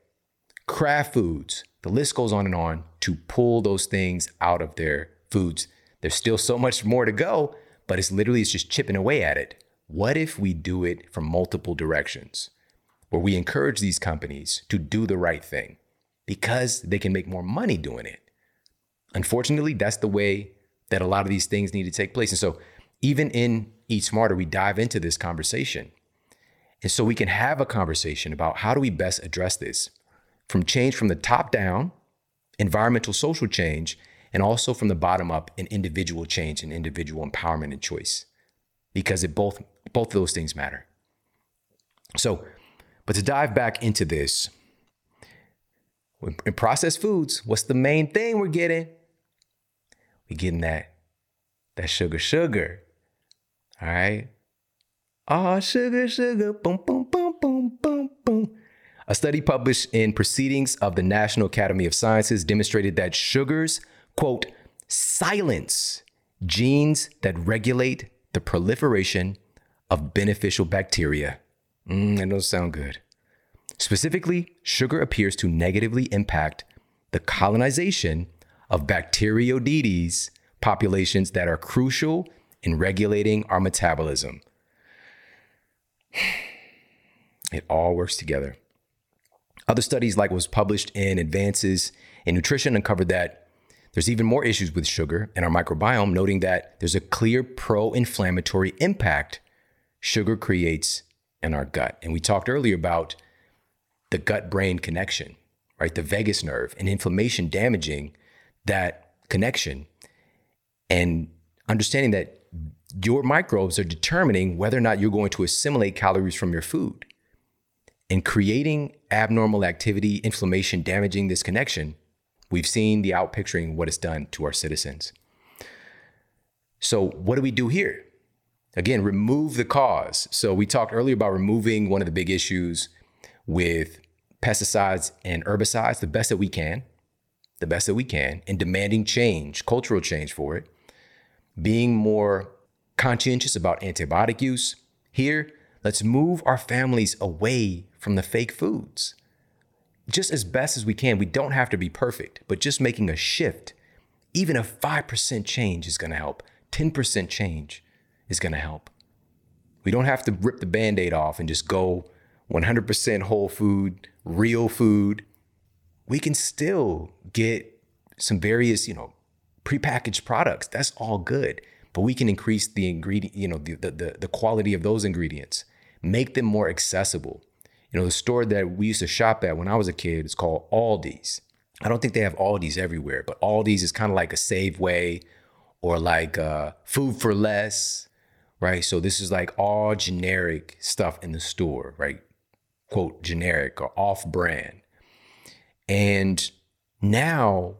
Kraft Foods, the list goes on and on to pull those things out of their foods. There's still so much more to go, but it's literally it's just chipping away at it. What if we do it from multiple directions? Where we encourage these companies to do the right thing because they can make more money doing it. Unfortunately, that's the way that a lot of these things need to take place. And so, even in Eat Smarter, we dive into this conversation. And so we can have a conversation about how do we best address this from change from the top down, environmental social change, and also from the bottom up in individual change and individual empowerment and choice. Because it both both of those things matter. So, but to dive back into this, in processed foods, what's the main thing we're getting? We're getting that that sugar, sugar. All right. Oh, sugar, sugar, boom, boom, boom, boom, boom, boom. A study published in Proceedings of the National Academy of Sciences demonstrated that sugars, quote, silence genes that regulate the proliferation of beneficial bacteria. Mm, that doesn't sound good. Specifically, sugar appears to negatively impact the colonization of Bacteroidetes populations that are crucial in regulating our metabolism. It all works together. Other studies, like was published in Advances in Nutrition, uncovered that there's even more issues with sugar in our microbiome, noting that there's a clear pro inflammatory impact sugar creates in our gut. And we talked earlier about the gut brain connection, right? The vagus nerve and inflammation damaging that connection and understanding that your microbes are determining whether or not you're going to assimilate calories from your food. And creating abnormal activity, inflammation, damaging this connection, we've seen the outpicturing what it's done to our citizens. So, what do we do here? Again, remove the cause. So, we talked earlier about removing one of the big issues with pesticides and herbicides the best that we can, the best that we can, and demanding change, cultural change for it, being more conscientious about antibiotic use. Here, let's move our families away from the fake foods. Just as best as we can. We don't have to be perfect, but just making a shift, even a 5% change is gonna help. 10% change is gonna help. We don't have to rip the band aid off and just go 100% whole food, real food. We can still get some various, you know, prepackaged products. That's all good. But we can increase the ingredient, you know, the, the, the quality of those ingredients, make them more accessible. You know, the store that we used to shop at when I was a kid is called Aldi's. I don't think they have Aldi's everywhere, but Aldi's is kind of like a Safeway or like uh, food for less, right? So this is like all generic stuff in the store, right? Quote, generic or off brand. And now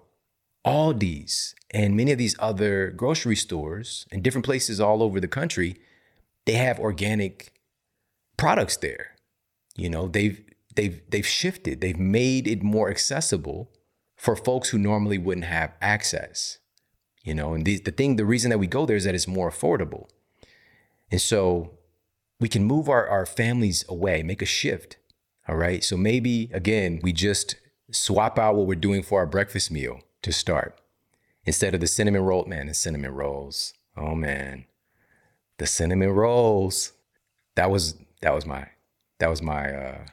Aldi's and many of these other grocery stores and different places all over the country, they have organic products there. You know, they've they've they've shifted. They've made it more accessible for folks who normally wouldn't have access. You know, and the, the thing, the reason that we go there is that it's more affordable. And so we can move our, our families away, make a shift. All right. So maybe again, we just swap out what we're doing for our breakfast meal to start. Instead of the cinnamon roll, man, the cinnamon rolls. Oh man. The cinnamon rolls. That was that was my that was my uh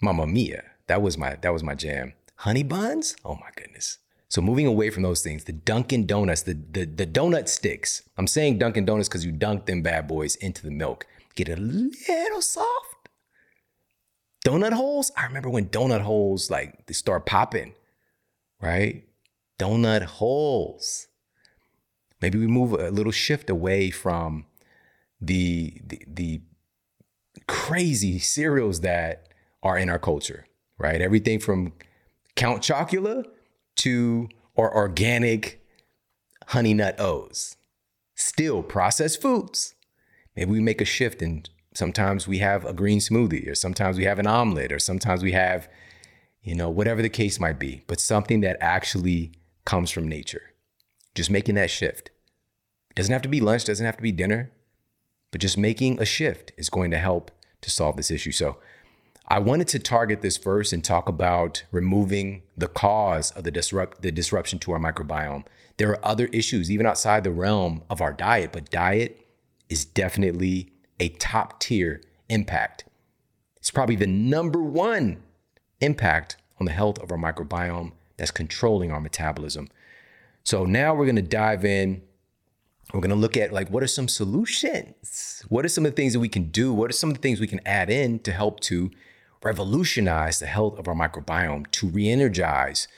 Mamma Mia. That was my that was my jam. Honey buns? Oh my goodness. So moving away from those things, the Dunkin' Donuts, the the, the donut sticks. I'm saying Dunkin' Donuts because you dunk them bad boys into the milk. Get a little soft. Donut holes? I remember when donut holes like they start popping, right? donut holes. Maybe we move a little shift away from the, the, the crazy cereals that are in our culture, right? Everything from Count Chocula to our organic honey nut O's. Still processed foods. Maybe we make a shift and sometimes we have a green smoothie or sometimes we have an omelet or sometimes we have, you know, whatever the case might be, but something that actually comes from nature. Just making that shift. Doesn't have to be lunch, doesn't have to be dinner, but just making a shift is going to help to solve this issue. So I wanted to target this first and talk about removing the cause of the disrupt the disruption to our microbiome. There are other issues even outside the realm of our diet, but diet is definitely a top tier impact. It's probably the number one impact on the health of our microbiome that's controlling our metabolism. So now we're going to dive in we're going to look at like what are some solutions what are some of the things that we can do what are some of the things we can add in to help to revolutionize the health of our microbiome to re-energize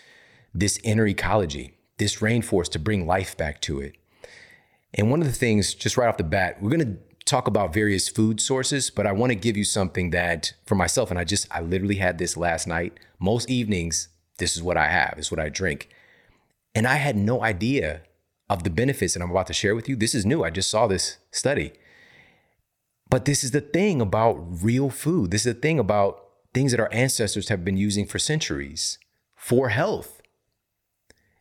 this inner ecology this rainforest to bring life back to it and one of the things just right off the bat we're going to talk about various food sources but i want to give you something that for myself and i just i literally had this last night most evenings this is what i have this is what i drink and i had no idea of the benefits that I'm about to share with you. This is new. I just saw this study. But this is the thing about real food. This is the thing about things that our ancestors have been using for centuries for health.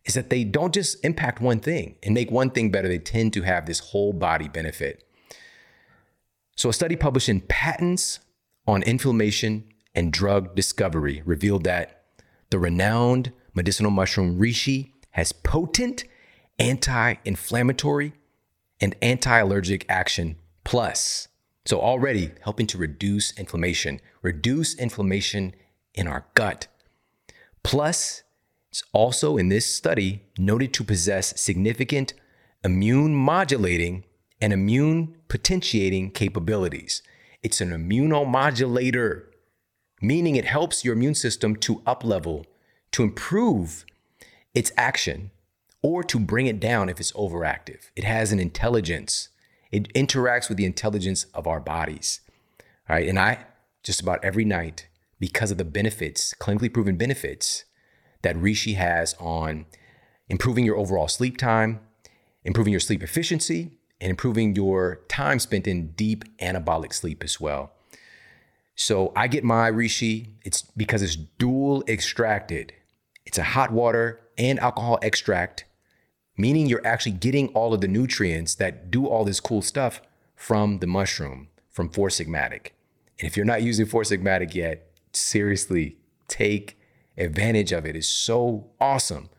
Is that they don't just impact one thing and make one thing better, they tend to have this whole body benefit. So, a study published in Patents on Inflammation and Drug Discovery revealed that the renowned medicinal mushroom reishi has potent anti inflammatory and anti allergic action plus. So, already helping to reduce inflammation, reduce inflammation in our gut. Plus, it's also in this study noted to possess significant immune modulating and immune potentiating capabilities. It's an immunomodulator, meaning it helps your immune system to uplevel, to improve its action or to bring it down if it's overactive. It has an intelligence. It interacts with the intelligence of our bodies. All right. And I just about every night, because of the benefits, clinically proven benefits that Reishi has on improving your overall sleep time, improving your sleep efficiency, and improving your time spent in deep anabolic sleep as well. So I get my Reishi, it's because it's dual extracted. It's a hot water and alcohol extract meaning you're actually getting all of the nutrients that do all this cool stuff from the mushroom, from Four Sigmatic. And if you're not using Four Sigmatic yet, seriously, take advantage of it. It's so awesome.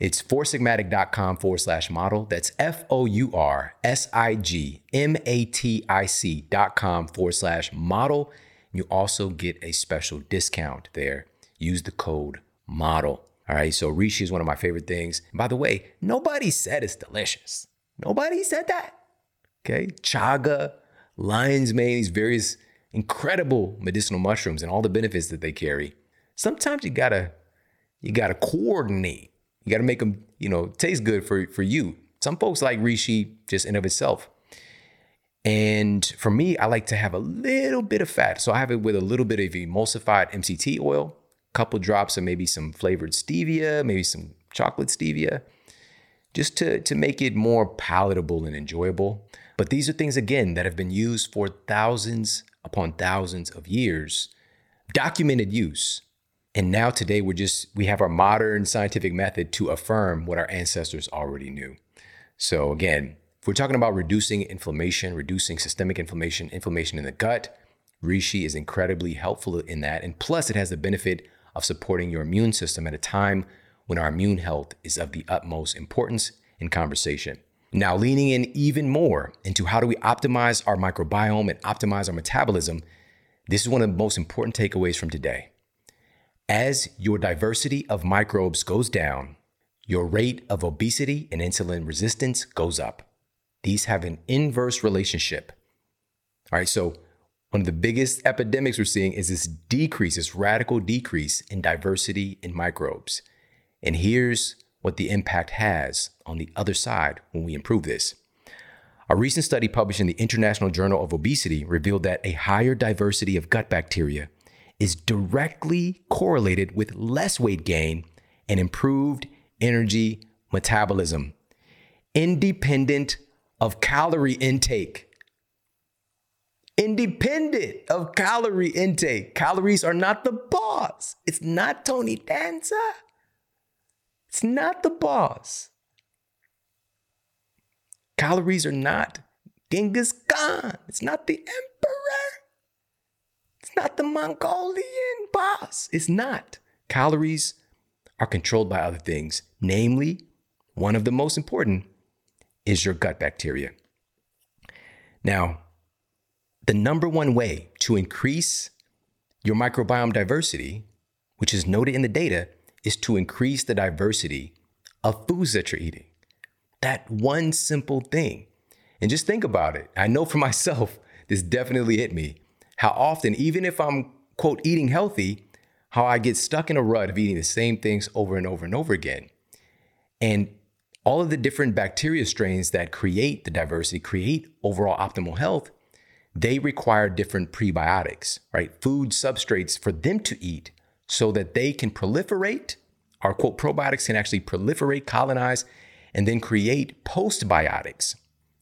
It's foursigmatic.com forward slash model. That's F O U R S I G M A T I C dot com forward slash model. You also get a special discount there. Use the code model. All right, so Reishi is one of my favorite things. By the way, nobody said it's delicious. Nobody said that. Okay, chaga, lion's mane, these various incredible medicinal mushrooms and all the benefits that they carry. Sometimes you gotta, you gotta coordinate. You gotta make them, you know, taste good for for you. Some folks like Reishi just in of itself. And for me, I like to have a little bit of fat. So I have it with a little bit of emulsified MCT oil couple drops of maybe some flavored stevia, maybe some chocolate stevia, just to, to make it more palatable and enjoyable. But these are things, again, that have been used for thousands upon thousands of years, documented use. And now today we're just, we have our modern scientific method to affirm what our ancestors already knew. So again, if we're talking about reducing inflammation, reducing systemic inflammation, inflammation in the gut, reishi is incredibly helpful in that. And plus, it has the benefit of supporting your immune system at a time when our immune health is of the utmost importance in conversation. Now, leaning in even more into how do we optimize our microbiome and optimize our metabolism, this is one of the most important takeaways from today. As your diversity of microbes goes down, your rate of obesity and insulin resistance goes up. These have an inverse relationship. All right, so one of the biggest epidemics we're seeing is this decrease, this radical decrease in diversity in microbes. And here's what the impact has on the other side when we improve this. A recent study published in the International Journal of Obesity revealed that a higher diversity of gut bacteria is directly correlated with less weight gain and improved energy metabolism, independent of calorie intake. Independent of calorie intake. Calories are not the boss. It's not Tony Danza. It's not the boss. Calories are not Genghis Khan. It's not the emperor. It's not the Mongolian boss. It's not. Calories are controlled by other things. Namely, one of the most important is your gut bacteria. Now, the number one way to increase your microbiome diversity, which is noted in the data, is to increase the diversity of foods that you're eating. That one simple thing. And just think about it. I know for myself, this definitely hit me. How often, even if I'm, quote, eating healthy, how I get stuck in a rut of eating the same things over and over and over again. And all of the different bacteria strains that create the diversity, create overall optimal health, they require different prebiotics, right? Food substrates for them to eat so that they can proliferate. Our quote probiotics can actually proliferate, colonize, and then create postbiotics.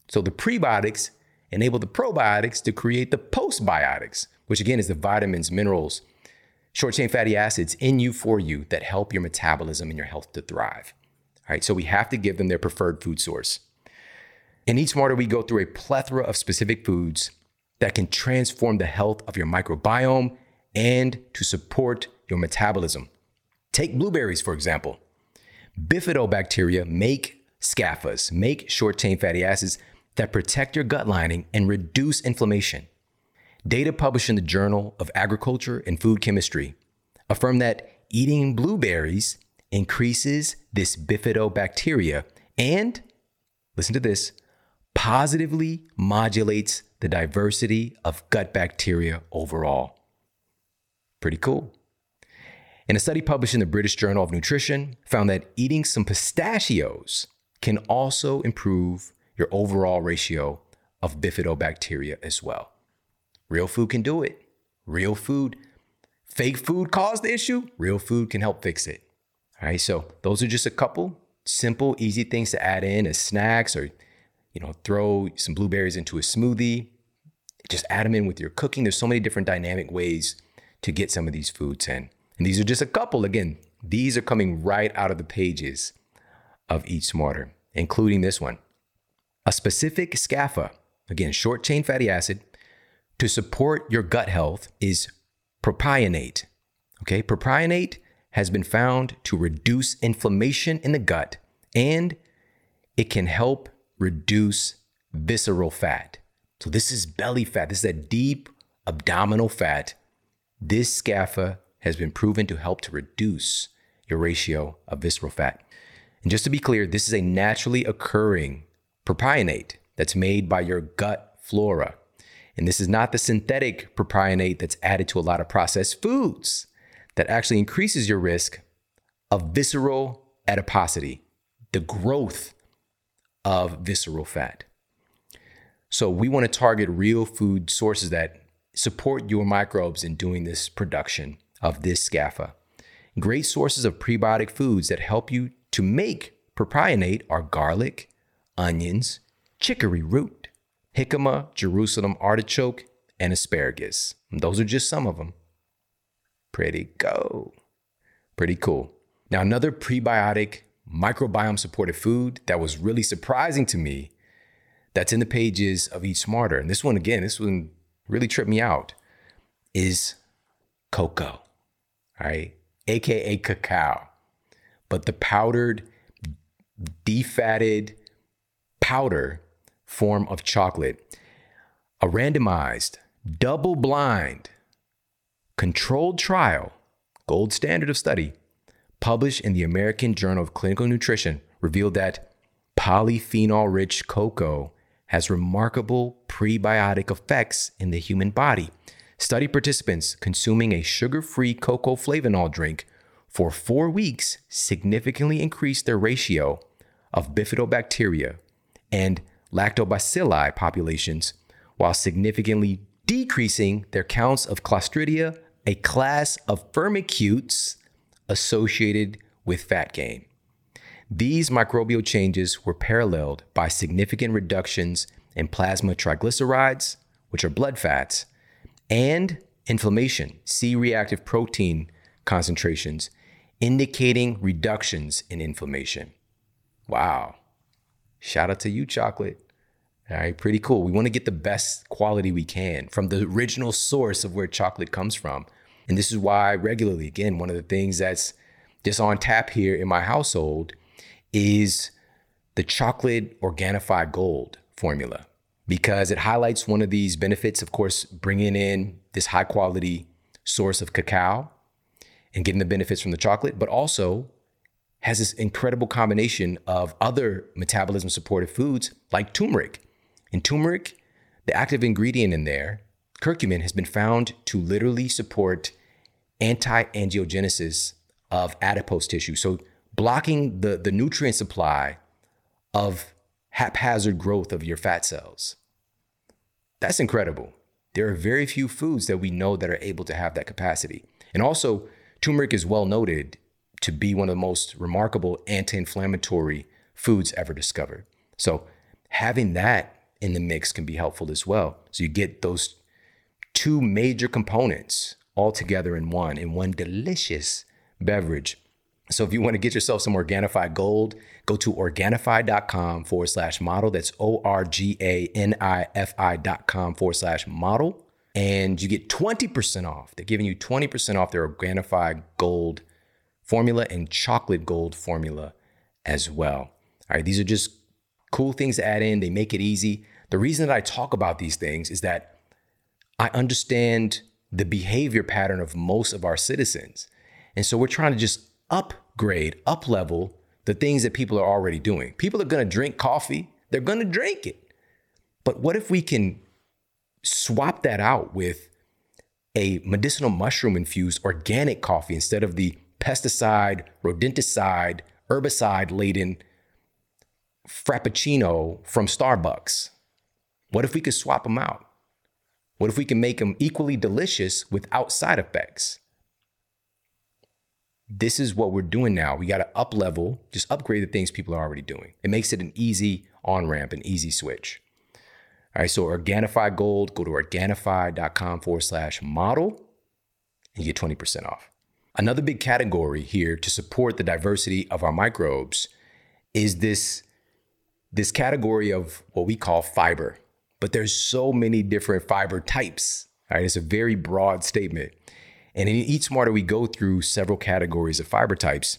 So the prebiotics enable the probiotics to create the postbiotics, which again is the vitamins, minerals, short chain fatty acids in you for you that help your metabolism and your health to thrive. All right, so we have to give them their preferred food source. In Eat Smarter, we go through a plethora of specific foods that can transform the health of your microbiome and to support your metabolism. Take blueberries, for example. Bifidobacteria make scaffas, make short chain fatty acids that protect your gut lining and reduce inflammation. Data published in the Journal of Agriculture and Food Chemistry affirm that eating blueberries increases this bifidobacteria and, listen to this, positively modulates the diversity of gut bacteria overall. Pretty cool. And a study published in the British Journal of Nutrition found that eating some pistachios can also improve your overall ratio of bifidobacteria as well. Real food can do it. Real food. Fake food caused the issue. Real food can help fix it. All right, so those are just a couple simple, easy things to add in as snacks or, you know, throw some blueberries into a smoothie just add them in with your cooking. There's so many different dynamic ways to get some of these foods in. And these are just a couple. Again, these are coming right out of the pages of Eat Smarter, including this one. A specific SCAFA, again, short chain fatty acid, to support your gut health is propionate. Okay, propionate has been found to reduce inflammation in the gut and it can help reduce visceral fat. So this is belly fat. This is a deep abdominal fat. This SCAFA has been proven to help to reduce your ratio of visceral fat. And just to be clear, this is a naturally occurring propionate that's made by your gut flora. And this is not the synthetic propionate that's added to a lot of processed foods that actually increases your risk of visceral adiposity, the growth of visceral fat. So we want to target real food sources that support your microbes in doing this production of this SCAFA. Great sources of prebiotic foods that help you to make propionate are garlic, onions, chicory root, jicama, Jerusalem artichoke, and asparagus. Those are just some of them. Pretty go. Pretty cool. Now, another prebiotic microbiome supported food that was really surprising to me that's in the pages of Eat Smarter. And this one, again, this one really tripped me out, is cocoa, right? AKA cacao. But the powdered, defatted powder form of chocolate. A randomized, double blind, controlled trial, gold standard of study, published in the American Journal of Clinical Nutrition revealed that polyphenol rich cocoa has remarkable prebiotic effects in the human body. Study participants consuming a sugar free cocoa flavanol drink for four weeks significantly increased their ratio of bifidobacteria and lactobacilli populations while significantly decreasing their counts of Clostridia, a class of firmicutes associated with fat gain. These microbial changes were paralleled by significant reductions in plasma triglycerides, which are blood fats, and inflammation, C reactive protein concentrations, indicating reductions in inflammation. Wow. Shout out to you, chocolate. All right, pretty cool. We want to get the best quality we can from the original source of where chocolate comes from. And this is why regularly, again, one of the things that's just on tap here in my household is the chocolate Organifi gold formula because it highlights one of these benefits, of course, bringing in this high quality source of cacao and getting the benefits from the chocolate, but also has this incredible combination of other metabolism supportive foods like turmeric. In turmeric, the active ingredient in there, curcumin, has been found to literally support anti angiogenesis of adipose tissue. So, blocking the, the nutrient supply of haphazard growth of your fat cells. That's incredible. There are very few foods that we know that are able to have that capacity. And also, turmeric is well noted to be one of the most remarkable anti inflammatory foods ever discovered. So, having that in the mix can be helpful as well. So, you get those two major components all together in one, in one delicious beverage so if you want to get yourself some Organifi gold, go to Organifi.com forward slash model. That's F I.com forward slash model. And you get 20% off. They're giving you 20% off their Organifi gold formula and chocolate gold formula as well. All right, these are just cool things to add in. They make it easy. The reason that I talk about these things is that I understand the behavior pattern of most of our citizens. And so we're trying to just upgrade, up level the things that people are already doing. People are going to drink coffee, they're going to drink it. But what if we can swap that out with a medicinal mushroom infused organic coffee instead of the pesticide, rodenticide, herbicide laden frappuccino from Starbucks? What if we could swap them out? What if we can make them equally delicious without side effects? This is what we're doing now. We got to up level, just upgrade the things people are already doing. It makes it an easy on ramp, an easy switch. All right, so Organifi Gold, go to Organifi.com forward slash model and you get 20% off. Another big category here to support the diversity of our microbes is this, this category of what we call fiber. But there's so many different fiber types. All right, it's a very broad statement. And in Eat Smarter, we go through several categories of fiber types.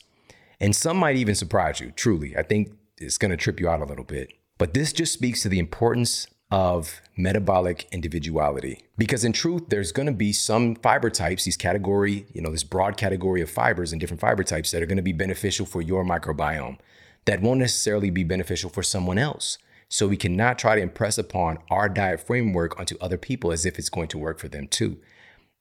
And some might even surprise you, truly. I think it's going to trip you out a little bit. But this just speaks to the importance of metabolic individuality. Because in truth, there's going to be some fiber types, these category, you know, this broad category of fibers and different fiber types that are going to be beneficial for your microbiome that won't necessarily be beneficial for someone else. So we cannot try to impress upon our diet framework onto other people as if it's going to work for them too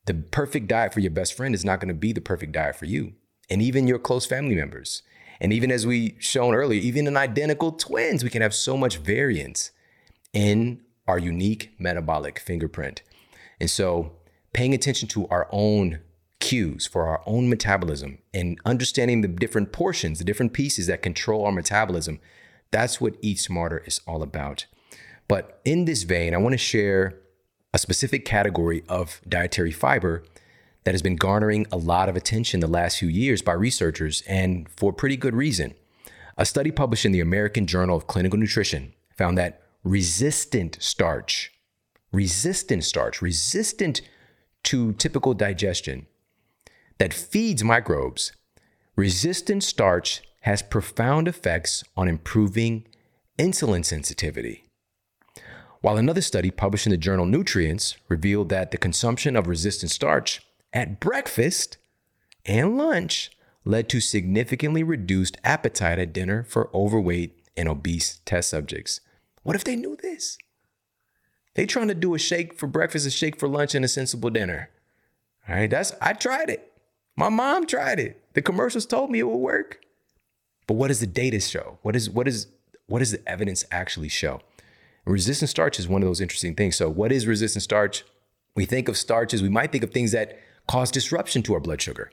the perfect diet for your best friend is not going to be the perfect diet for you and even your close family members. And even as we shown earlier, even in identical twins, we can have so much variance in our unique metabolic fingerprint. And so, paying attention to our own cues for our own metabolism and understanding the different portions, the different pieces that control our metabolism, that's what Eat Smarter is all about. But in this vein, I want to share a specific category of dietary fiber that has been garnering a lot of attention the last few years by researchers, and for pretty good reason. A study published in the American Journal of Clinical Nutrition found that resistant starch, resistant starch, resistant to typical digestion, that feeds microbes, resistant starch has profound effects on improving insulin sensitivity. While another study published in the journal Nutrients revealed that the consumption of resistant starch at breakfast and lunch led to significantly reduced appetite at dinner for overweight and obese test subjects. What if they knew this? They trying to do a shake for breakfast, a shake for lunch, and a sensible dinner. All right, that's I tried it. My mom tried it. The commercials told me it would work. But what does the data show? What is what is what does the evidence actually show? Resistant starch is one of those interesting things. So, what is resistant starch? We think of starches, we might think of things that cause disruption to our blood sugar.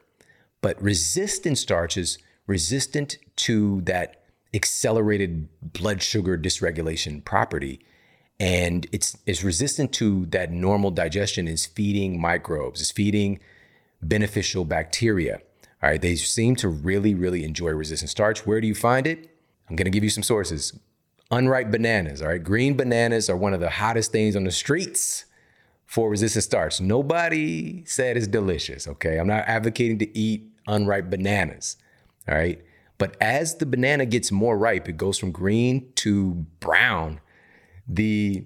But resistant starches, resistant to that accelerated blood sugar dysregulation property, and it's, it's resistant to that normal digestion, is feeding microbes, is feeding beneficial bacteria. All right, they seem to really, really enjoy resistant starch. Where do you find it? I'm gonna give you some sources. Unripe bananas, all right? Green bananas are one of the hottest things on the streets for resistant starch. Nobody said it's delicious, okay? I'm not advocating to eat unripe bananas, all right? But as the banana gets more ripe, it goes from green to brown the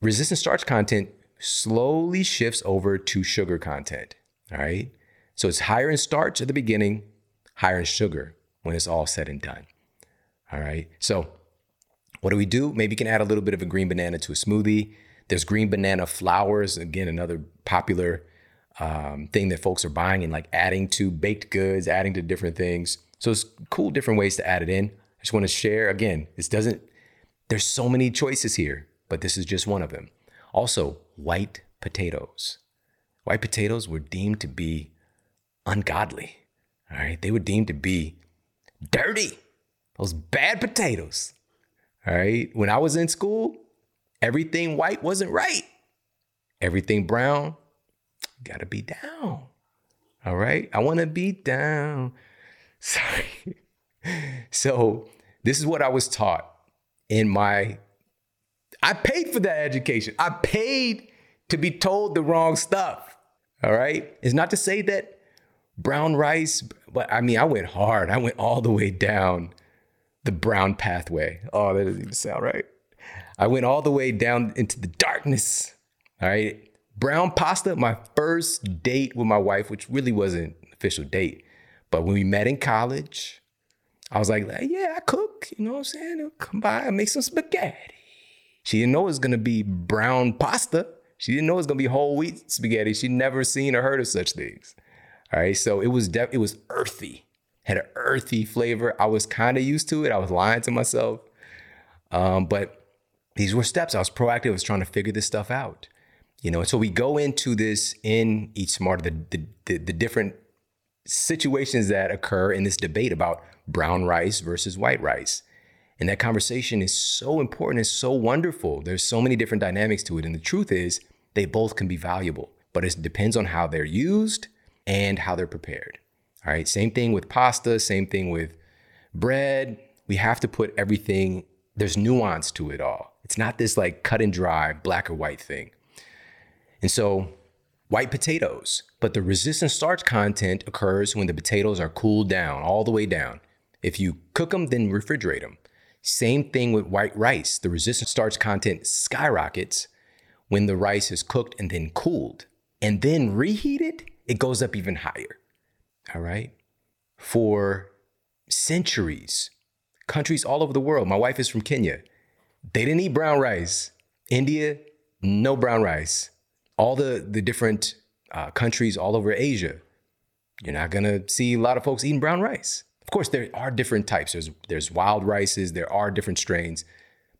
resistant starch content slowly shifts over to sugar content. All right. So it's higher in starch at the beginning, higher in sugar when it's all said and done. All right. So what do we do? Maybe you can add a little bit of a green banana to a smoothie. There's green banana flowers, again, another popular um, thing that folks are buying and like adding to baked goods, adding to different things. So it's cool, different ways to add it in. I just want to share again, this doesn't there's so many choices here, but this is just one of them. Also, white potatoes. White potatoes were deemed to be ungodly. All right. They were deemed to be dirty. Those bad potatoes. All right. When I was in school, everything white wasn't right. Everything brown, gotta be down. All right. I wanna be down. Sorry. so, this is what I was taught in my I paid for that education. I paid to be told the wrong stuff. All right? It's not to say that brown rice, but I mean, I went hard. I went all the way down the brown pathway. Oh, that doesn't even sound right. I went all the way down into the darkness. All right. Brown pasta, my first date with my wife, which really wasn't an official date, but when we met in college, I was like, yeah, I cook. You know what I'm saying? I'll come by and make some spaghetti. She didn't know it was gonna be brown pasta. She didn't know it was gonna be whole wheat spaghetti. She'd never seen or heard of such things. All right, so it was def- it was earthy, had an earthy flavor. I was kind of used to it. I was lying to myself, um, but these were steps. I was proactive. I was trying to figure this stuff out, you know. And so we go into this in Eat Smarter, the, the, the, the different situations that occur in this debate about brown rice versus white rice. And that conversation is so important, it's so wonderful. There's so many different dynamics to it. And the truth is, they both can be valuable, but it depends on how they're used and how they're prepared. All right, same thing with pasta, same thing with bread. We have to put everything, there's nuance to it all. It's not this like cut and dry, black or white thing. And so white potatoes, but the resistant starch content occurs when the potatoes are cooled down, all the way down. If you cook them, then refrigerate them. Same thing with white rice. The resistant starch content skyrockets when the rice is cooked and then cooled. And then reheated, it goes up even higher. All right. For centuries, countries all over the world, my wife is from Kenya, they didn't eat brown rice. India, no brown rice all the the different uh, countries all over Asia, you're not gonna see a lot of folks eating brown rice. Of course, there are different types. There's there's wild rices. There are different strains,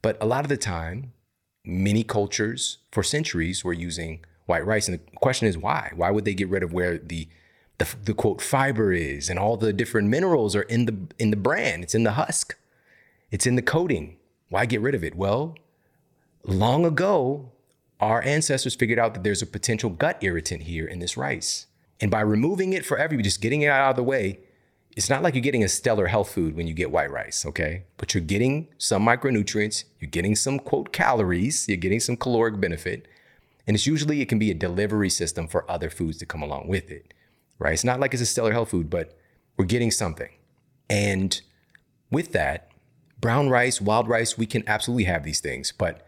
but a lot of the time, many cultures for centuries were using white rice. And the question is why? Why would they get rid of where the the, the quote fiber is and all the different minerals are in the in the bran? It's in the husk. It's in the coating. Why get rid of it? Well, long ago, our ancestors figured out that there's a potential gut irritant here in this rice. And by removing it forever, just getting it out of the way, it's not like you're getting a stellar health food when you get white rice, okay? But you're getting some micronutrients, you're getting some quote calories, you're getting some caloric benefit. And it's usually, it can be a delivery system for other foods to come along with it, right? It's not like it's a stellar health food, but we're getting something. And with that, brown rice, wild rice, we can absolutely have these things, but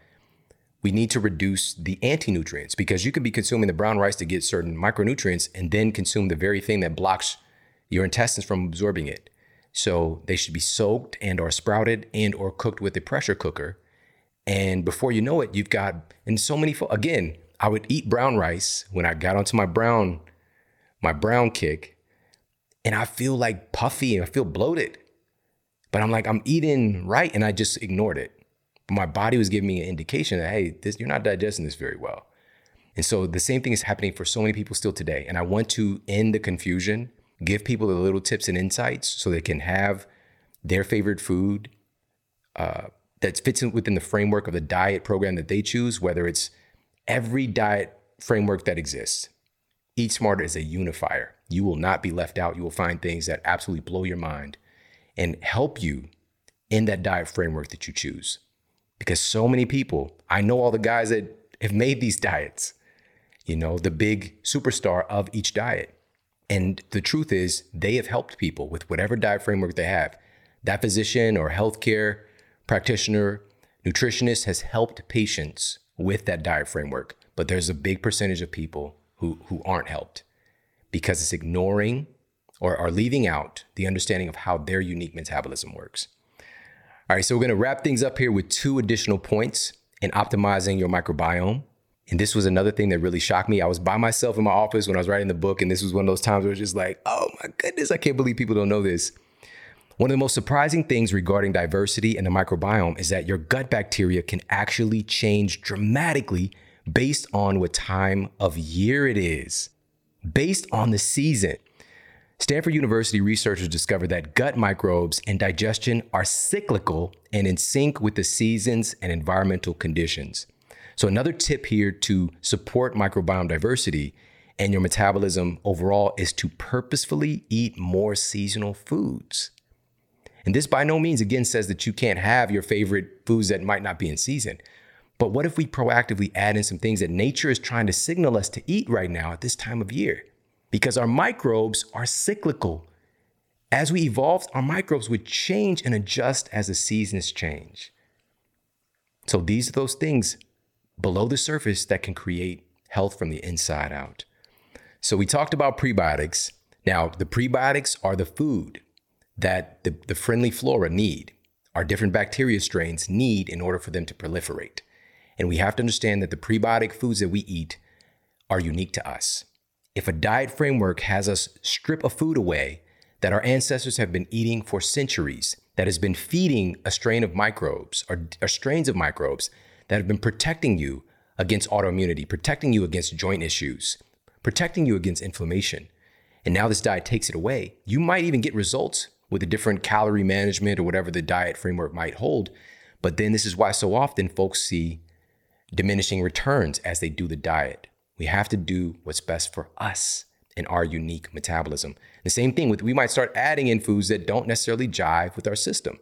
we need to reduce the anti-nutrients because you could be consuming the brown rice to get certain micronutrients and then consume the very thing that blocks your intestines from absorbing it. So they should be soaked and or sprouted and or cooked with a pressure cooker. And before you know it, you've got and so many again, I would eat brown rice when I got onto my brown my brown kick and I feel like puffy and I feel bloated. But I'm like I'm eating right and I just ignored it But my body was giving me an indication that, hey, this, you're not digesting this very well. And so the same thing is happening for so many people still today. And I want to end the confusion, give people the little tips and insights so they can have their favorite food uh, that fits in within the framework of the diet program that they choose, whether it's every diet framework that exists. Eat Smarter is a unifier. You will not be left out. You will find things that absolutely blow your mind and help you in that diet framework that you choose. Because so many people, I know all the guys that have made these diets, you know, the big superstar of each diet. And the truth is, they have helped people with whatever diet framework they have. That physician or healthcare practitioner, nutritionist has helped patients with that diet framework. But there's a big percentage of people who, who aren't helped because it's ignoring or are leaving out the understanding of how their unique metabolism works. All right, so we're gonna wrap things up here with two additional points in optimizing your microbiome. And this was another thing that really shocked me. I was by myself in my office when I was writing the book, and this was one of those times where it's just like, oh my goodness, I can't believe people don't know this. One of the most surprising things regarding diversity in the microbiome is that your gut bacteria can actually change dramatically based on what time of year it is, based on the season. Stanford University researchers discovered that gut microbes and digestion are cyclical and in sync with the seasons and environmental conditions. So, another tip here to support microbiome diversity and your metabolism overall is to purposefully eat more seasonal foods. And this by no means, again, says that you can't have your favorite foods that might not be in season. But what if we proactively add in some things that nature is trying to signal us to eat right now at this time of year? Because our microbes are cyclical. As we evolve, our microbes would change and adjust as the seasons change. So these are those things below the surface that can create health from the inside out. So we talked about prebiotics. Now, the prebiotics are the food that the, the friendly flora need, our different bacteria strains need in order for them to proliferate. And we have to understand that the prebiotic foods that we eat are unique to us. If a diet framework has us strip a food away that our ancestors have been eating for centuries, that has been feeding a strain of microbes or, or strains of microbes that have been protecting you against autoimmunity, protecting you against joint issues, protecting you against inflammation, and now this diet takes it away, you might even get results with a different calorie management or whatever the diet framework might hold. But then this is why so often folks see diminishing returns as they do the diet. We have to do what's best for us and our unique metabolism. The same thing with we might start adding in foods that don't necessarily jive with our system.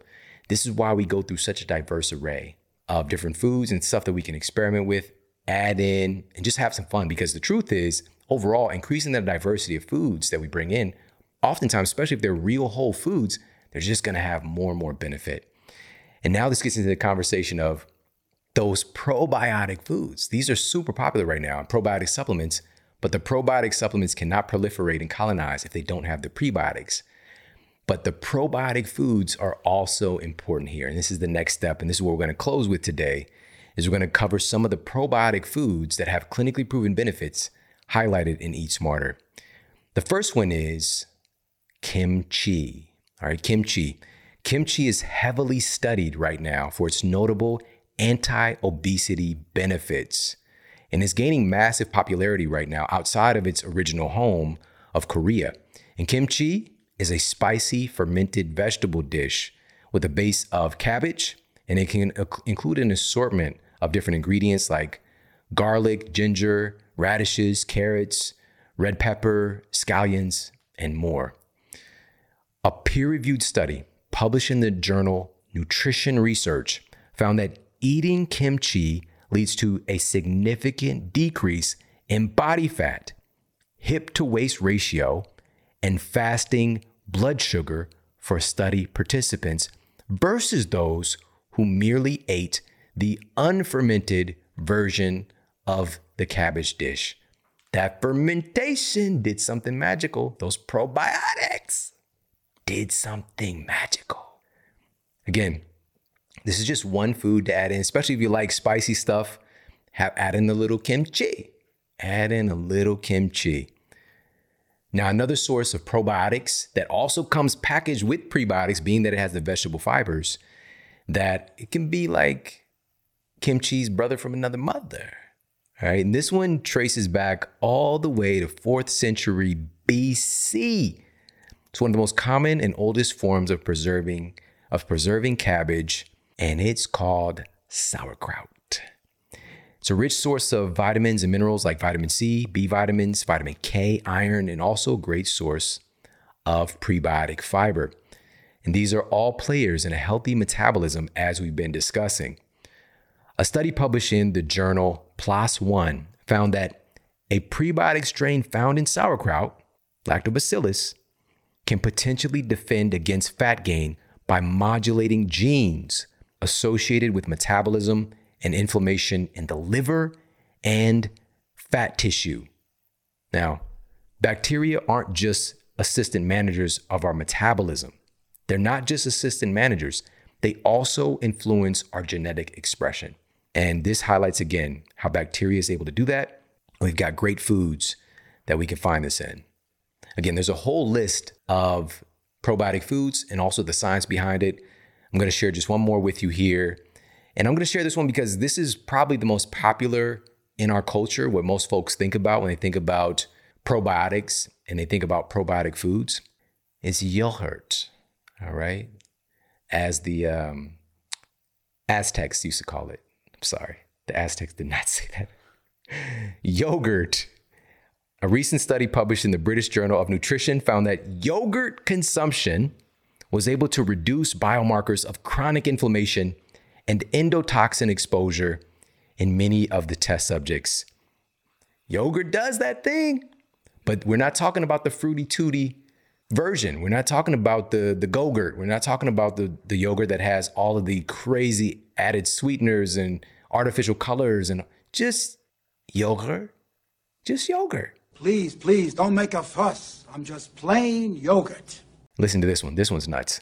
This is why we go through such a diverse array of different foods and stuff that we can experiment with, add in, and just have some fun. Because the truth is, overall, increasing the diversity of foods that we bring in, oftentimes, especially if they're real whole foods, they're just gonna have more and more benefit. And now this gets into the conversation of those probiotic foods. These are super popular right now, probiotic supplements, but the probiotic supplements cannot proliferate and colonize if they don't have the prebiotics. But the probiotic foods are also important here. And this is the next step. And this is what we're going to close with today is we're going to cover some of the probiotic foods that have clinically proven benefits highlighted in Eat Smarter. The first one is kimchi. All right, kimchi. Kimchi is heavily studied right now for its notable anti obesity benefits and is gaining massive popularity right now outside of its original home of Korea. And kimchi is a spicy fermented vegetable dish with a base of cabbage, and it can include an assortment of different ingredients like garlic, ginger, radishes, carrots, red pepper, scallions, and more. A peer reviewed study published in the journal Nutrition Research found that eating kimchi leads to a significant decrease in body fat, hip to waist ratio, and fasting blood sugar for study participants versus those who merely ate the unfermented version of the cabbage dish. That fermentation did something magical. Those probiotics did something magical. Again, this is just one food to add in, especially if you like spicy stuff. Have add in a little kimchi. Add in a little kimchi. Now, another source of probiotics that also comes packaged with prebiotics, being that it has the vegetable fibers, that it can be like kimchi's brother from another mother. All right, and this one traces back all the way to 4th century BC. It's one of the most common and oldest forms of preserving of preserving cabbage, and it's called sauerkraut. It's a rich source of vitamins and minerals like vitamin C, B vitamins, vitamin K, iron, and also a great source of prebiotic fiber. And these are all players in a healthy metabolism, as we've been discussing. A study published in the journal PLOS One found that a prebiotic strain found in sauerkraut, lactobacillus, can potentially defend against fat gain by modulating genes associated with metabolism and inflammation in the liver and fat tissue. Now, bacteria aren't just assistant managers of our metabolism. They're not just assistant managers, they also influence our genetic expression. And this highlights again how bacteria is able to do that. We've got great foods that we can find this in. Again, there's a whole list of probiotic foods and also the science behind it. I'm going to share just one more with you here. And I'm going to share this one because this is probably the most popular in our culture, what most folks think about when they think about probiotics and they think about probiotic foods. Is yogurt, all right? As the um, Aztecs used to call it. I'm sorry, the Aztecs did not say that. yogurt. A recent study published in the British Journal of Nutrition found that yogurt consumption was able to reduce biomarkers of chronic inflammation and endotoxin exposure in many of the test subjects. Yogurt does that thing, but we're not talking about the fruity tooty version. We're not talking about the the Go-Gurt. We're not talking about the the yogurt that has all of the crazy added sweeteners and artificial colors and just yogurt. Just yogurt. Please, please, don't make a fuss. I'm just plain yogurt. Listen to this one. This one's nuts.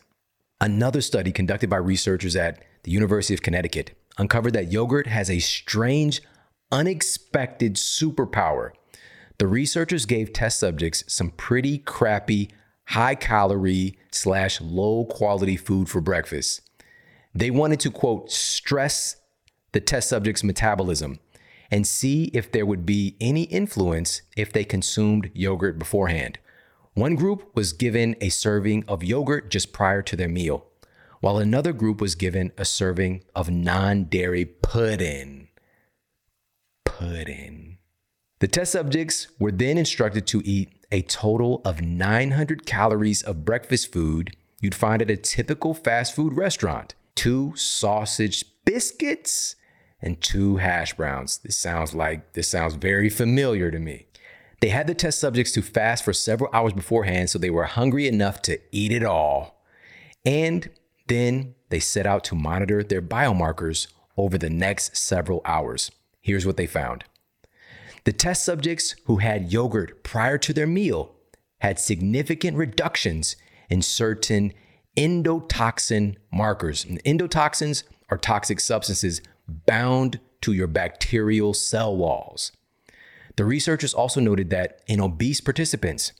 Another study conducted by researchers at the University of Connecticut uncovered that yogurt has a strange, unexpected superpower. The researchers gave test subjects some pretty crappy, high calorie slash low quality food for breakfast. They wanted to, quote, stress the test subject's metabolism and see if there would be any influence if they consumed yogurt beforehand. One group was given a serving of yogurt just prior to their meal, while another group was given a serving of non dairy pudding. Pudding. The test subjects were then instructed to eat a total of 900 calories of breakfast food you'd find at a typical fast food restaurant two sausage biscuits and two hash browns. This sounds like this sounds very familiar to me. They had the test subjects to fast for several hours beforehand so they were hungry enough to eat it all. And then they set out to monitor their biomarkers over the next several hours. Here's what they found. The test subjects who had yogurt prior to their meal had significant reductions in certain endotoxin markers. And endotoxins are toxic substances bound to your bacterial cell walls. The researchers also noted that in obese participants,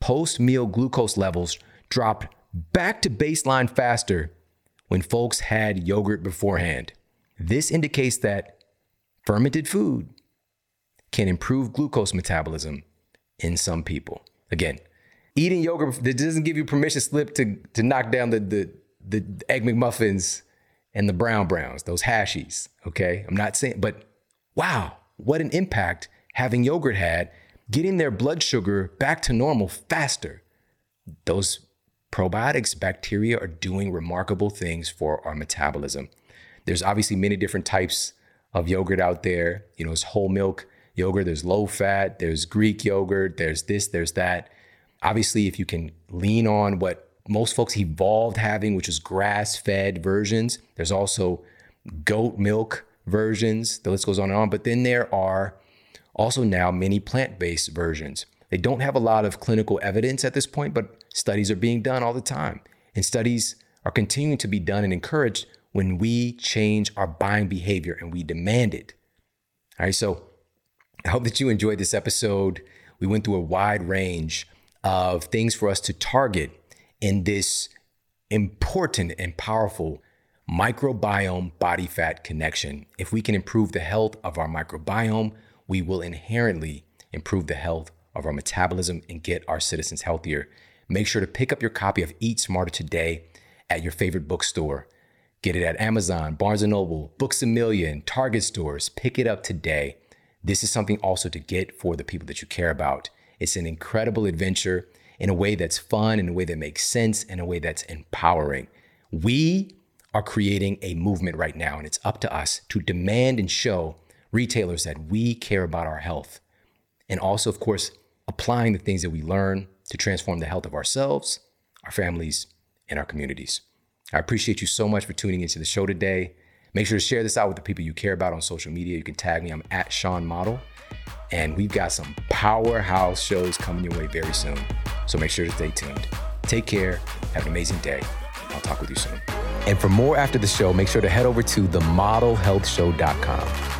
post meal glucose levels dropped back to baseline faster when folks had yogurt beforehand. This indicates that fermented food can improve glucose metabolism in some people. Again, eating yogurt that doesn't give you permission slip to, to knock down the, the, the egg McMuffins and the brown browns, those hashies. Okay. I'm not saying, but wow, what an impact having yogurt had, getting their blood sugar back to normal faster. Those probiotics, bacteria are doing remarkable things for our metabolism. There's obviously many different types of yogurt out there. You know, it's whole milk yogurt, there's low fat, there's Greek yogurt, there's this, there's that. Obviously, if you can lean on what most folks evolved having, which is grass fed versions. There's also goat milk versions. The list goes on and on. But then there are also now many plant based versions. They don't have a lot of clinical evidence at this point, but studies are being done all the time. And studies are continuing to be done and encouraged when we change our buying behavior and we demand it. All right, so I hope that you enjoyed this episode. We went through a wide range of things for us to target in this important and powerful microbiome body fat connection. If we can improve the health of our microbiome, we will inherently improve the health of our metabolism and get our citizens healthier. Make sure to pick up your copy of Eat Smarter today at your favorite bookstore. Get it at Amazon, Barnes & Noble, Books A Million, Target stores. Pick it up today. This is something also to get for the people that you care about. It's an incredible adventure in a way that's fun, in a way that makes sense, in a way that's empowering. We are creating a movement right now, and it's up to us to demand and show retailers that we care about our health. And also, of course, applying the things that we learn to transform the health of ourselves, our families, and our communities. I appreciate you so much for tuning into the show today. Make sure to share this out with the people you care about on social media. You can tag me, I'm at Shawn Model. And we've got some powerhouse shows coming your way very soon. So make sure to stay tuned. Take care. Have an amazing day. I'll talk with you soon. And for more after the show, make sure to head over to themodelhealthshow.com.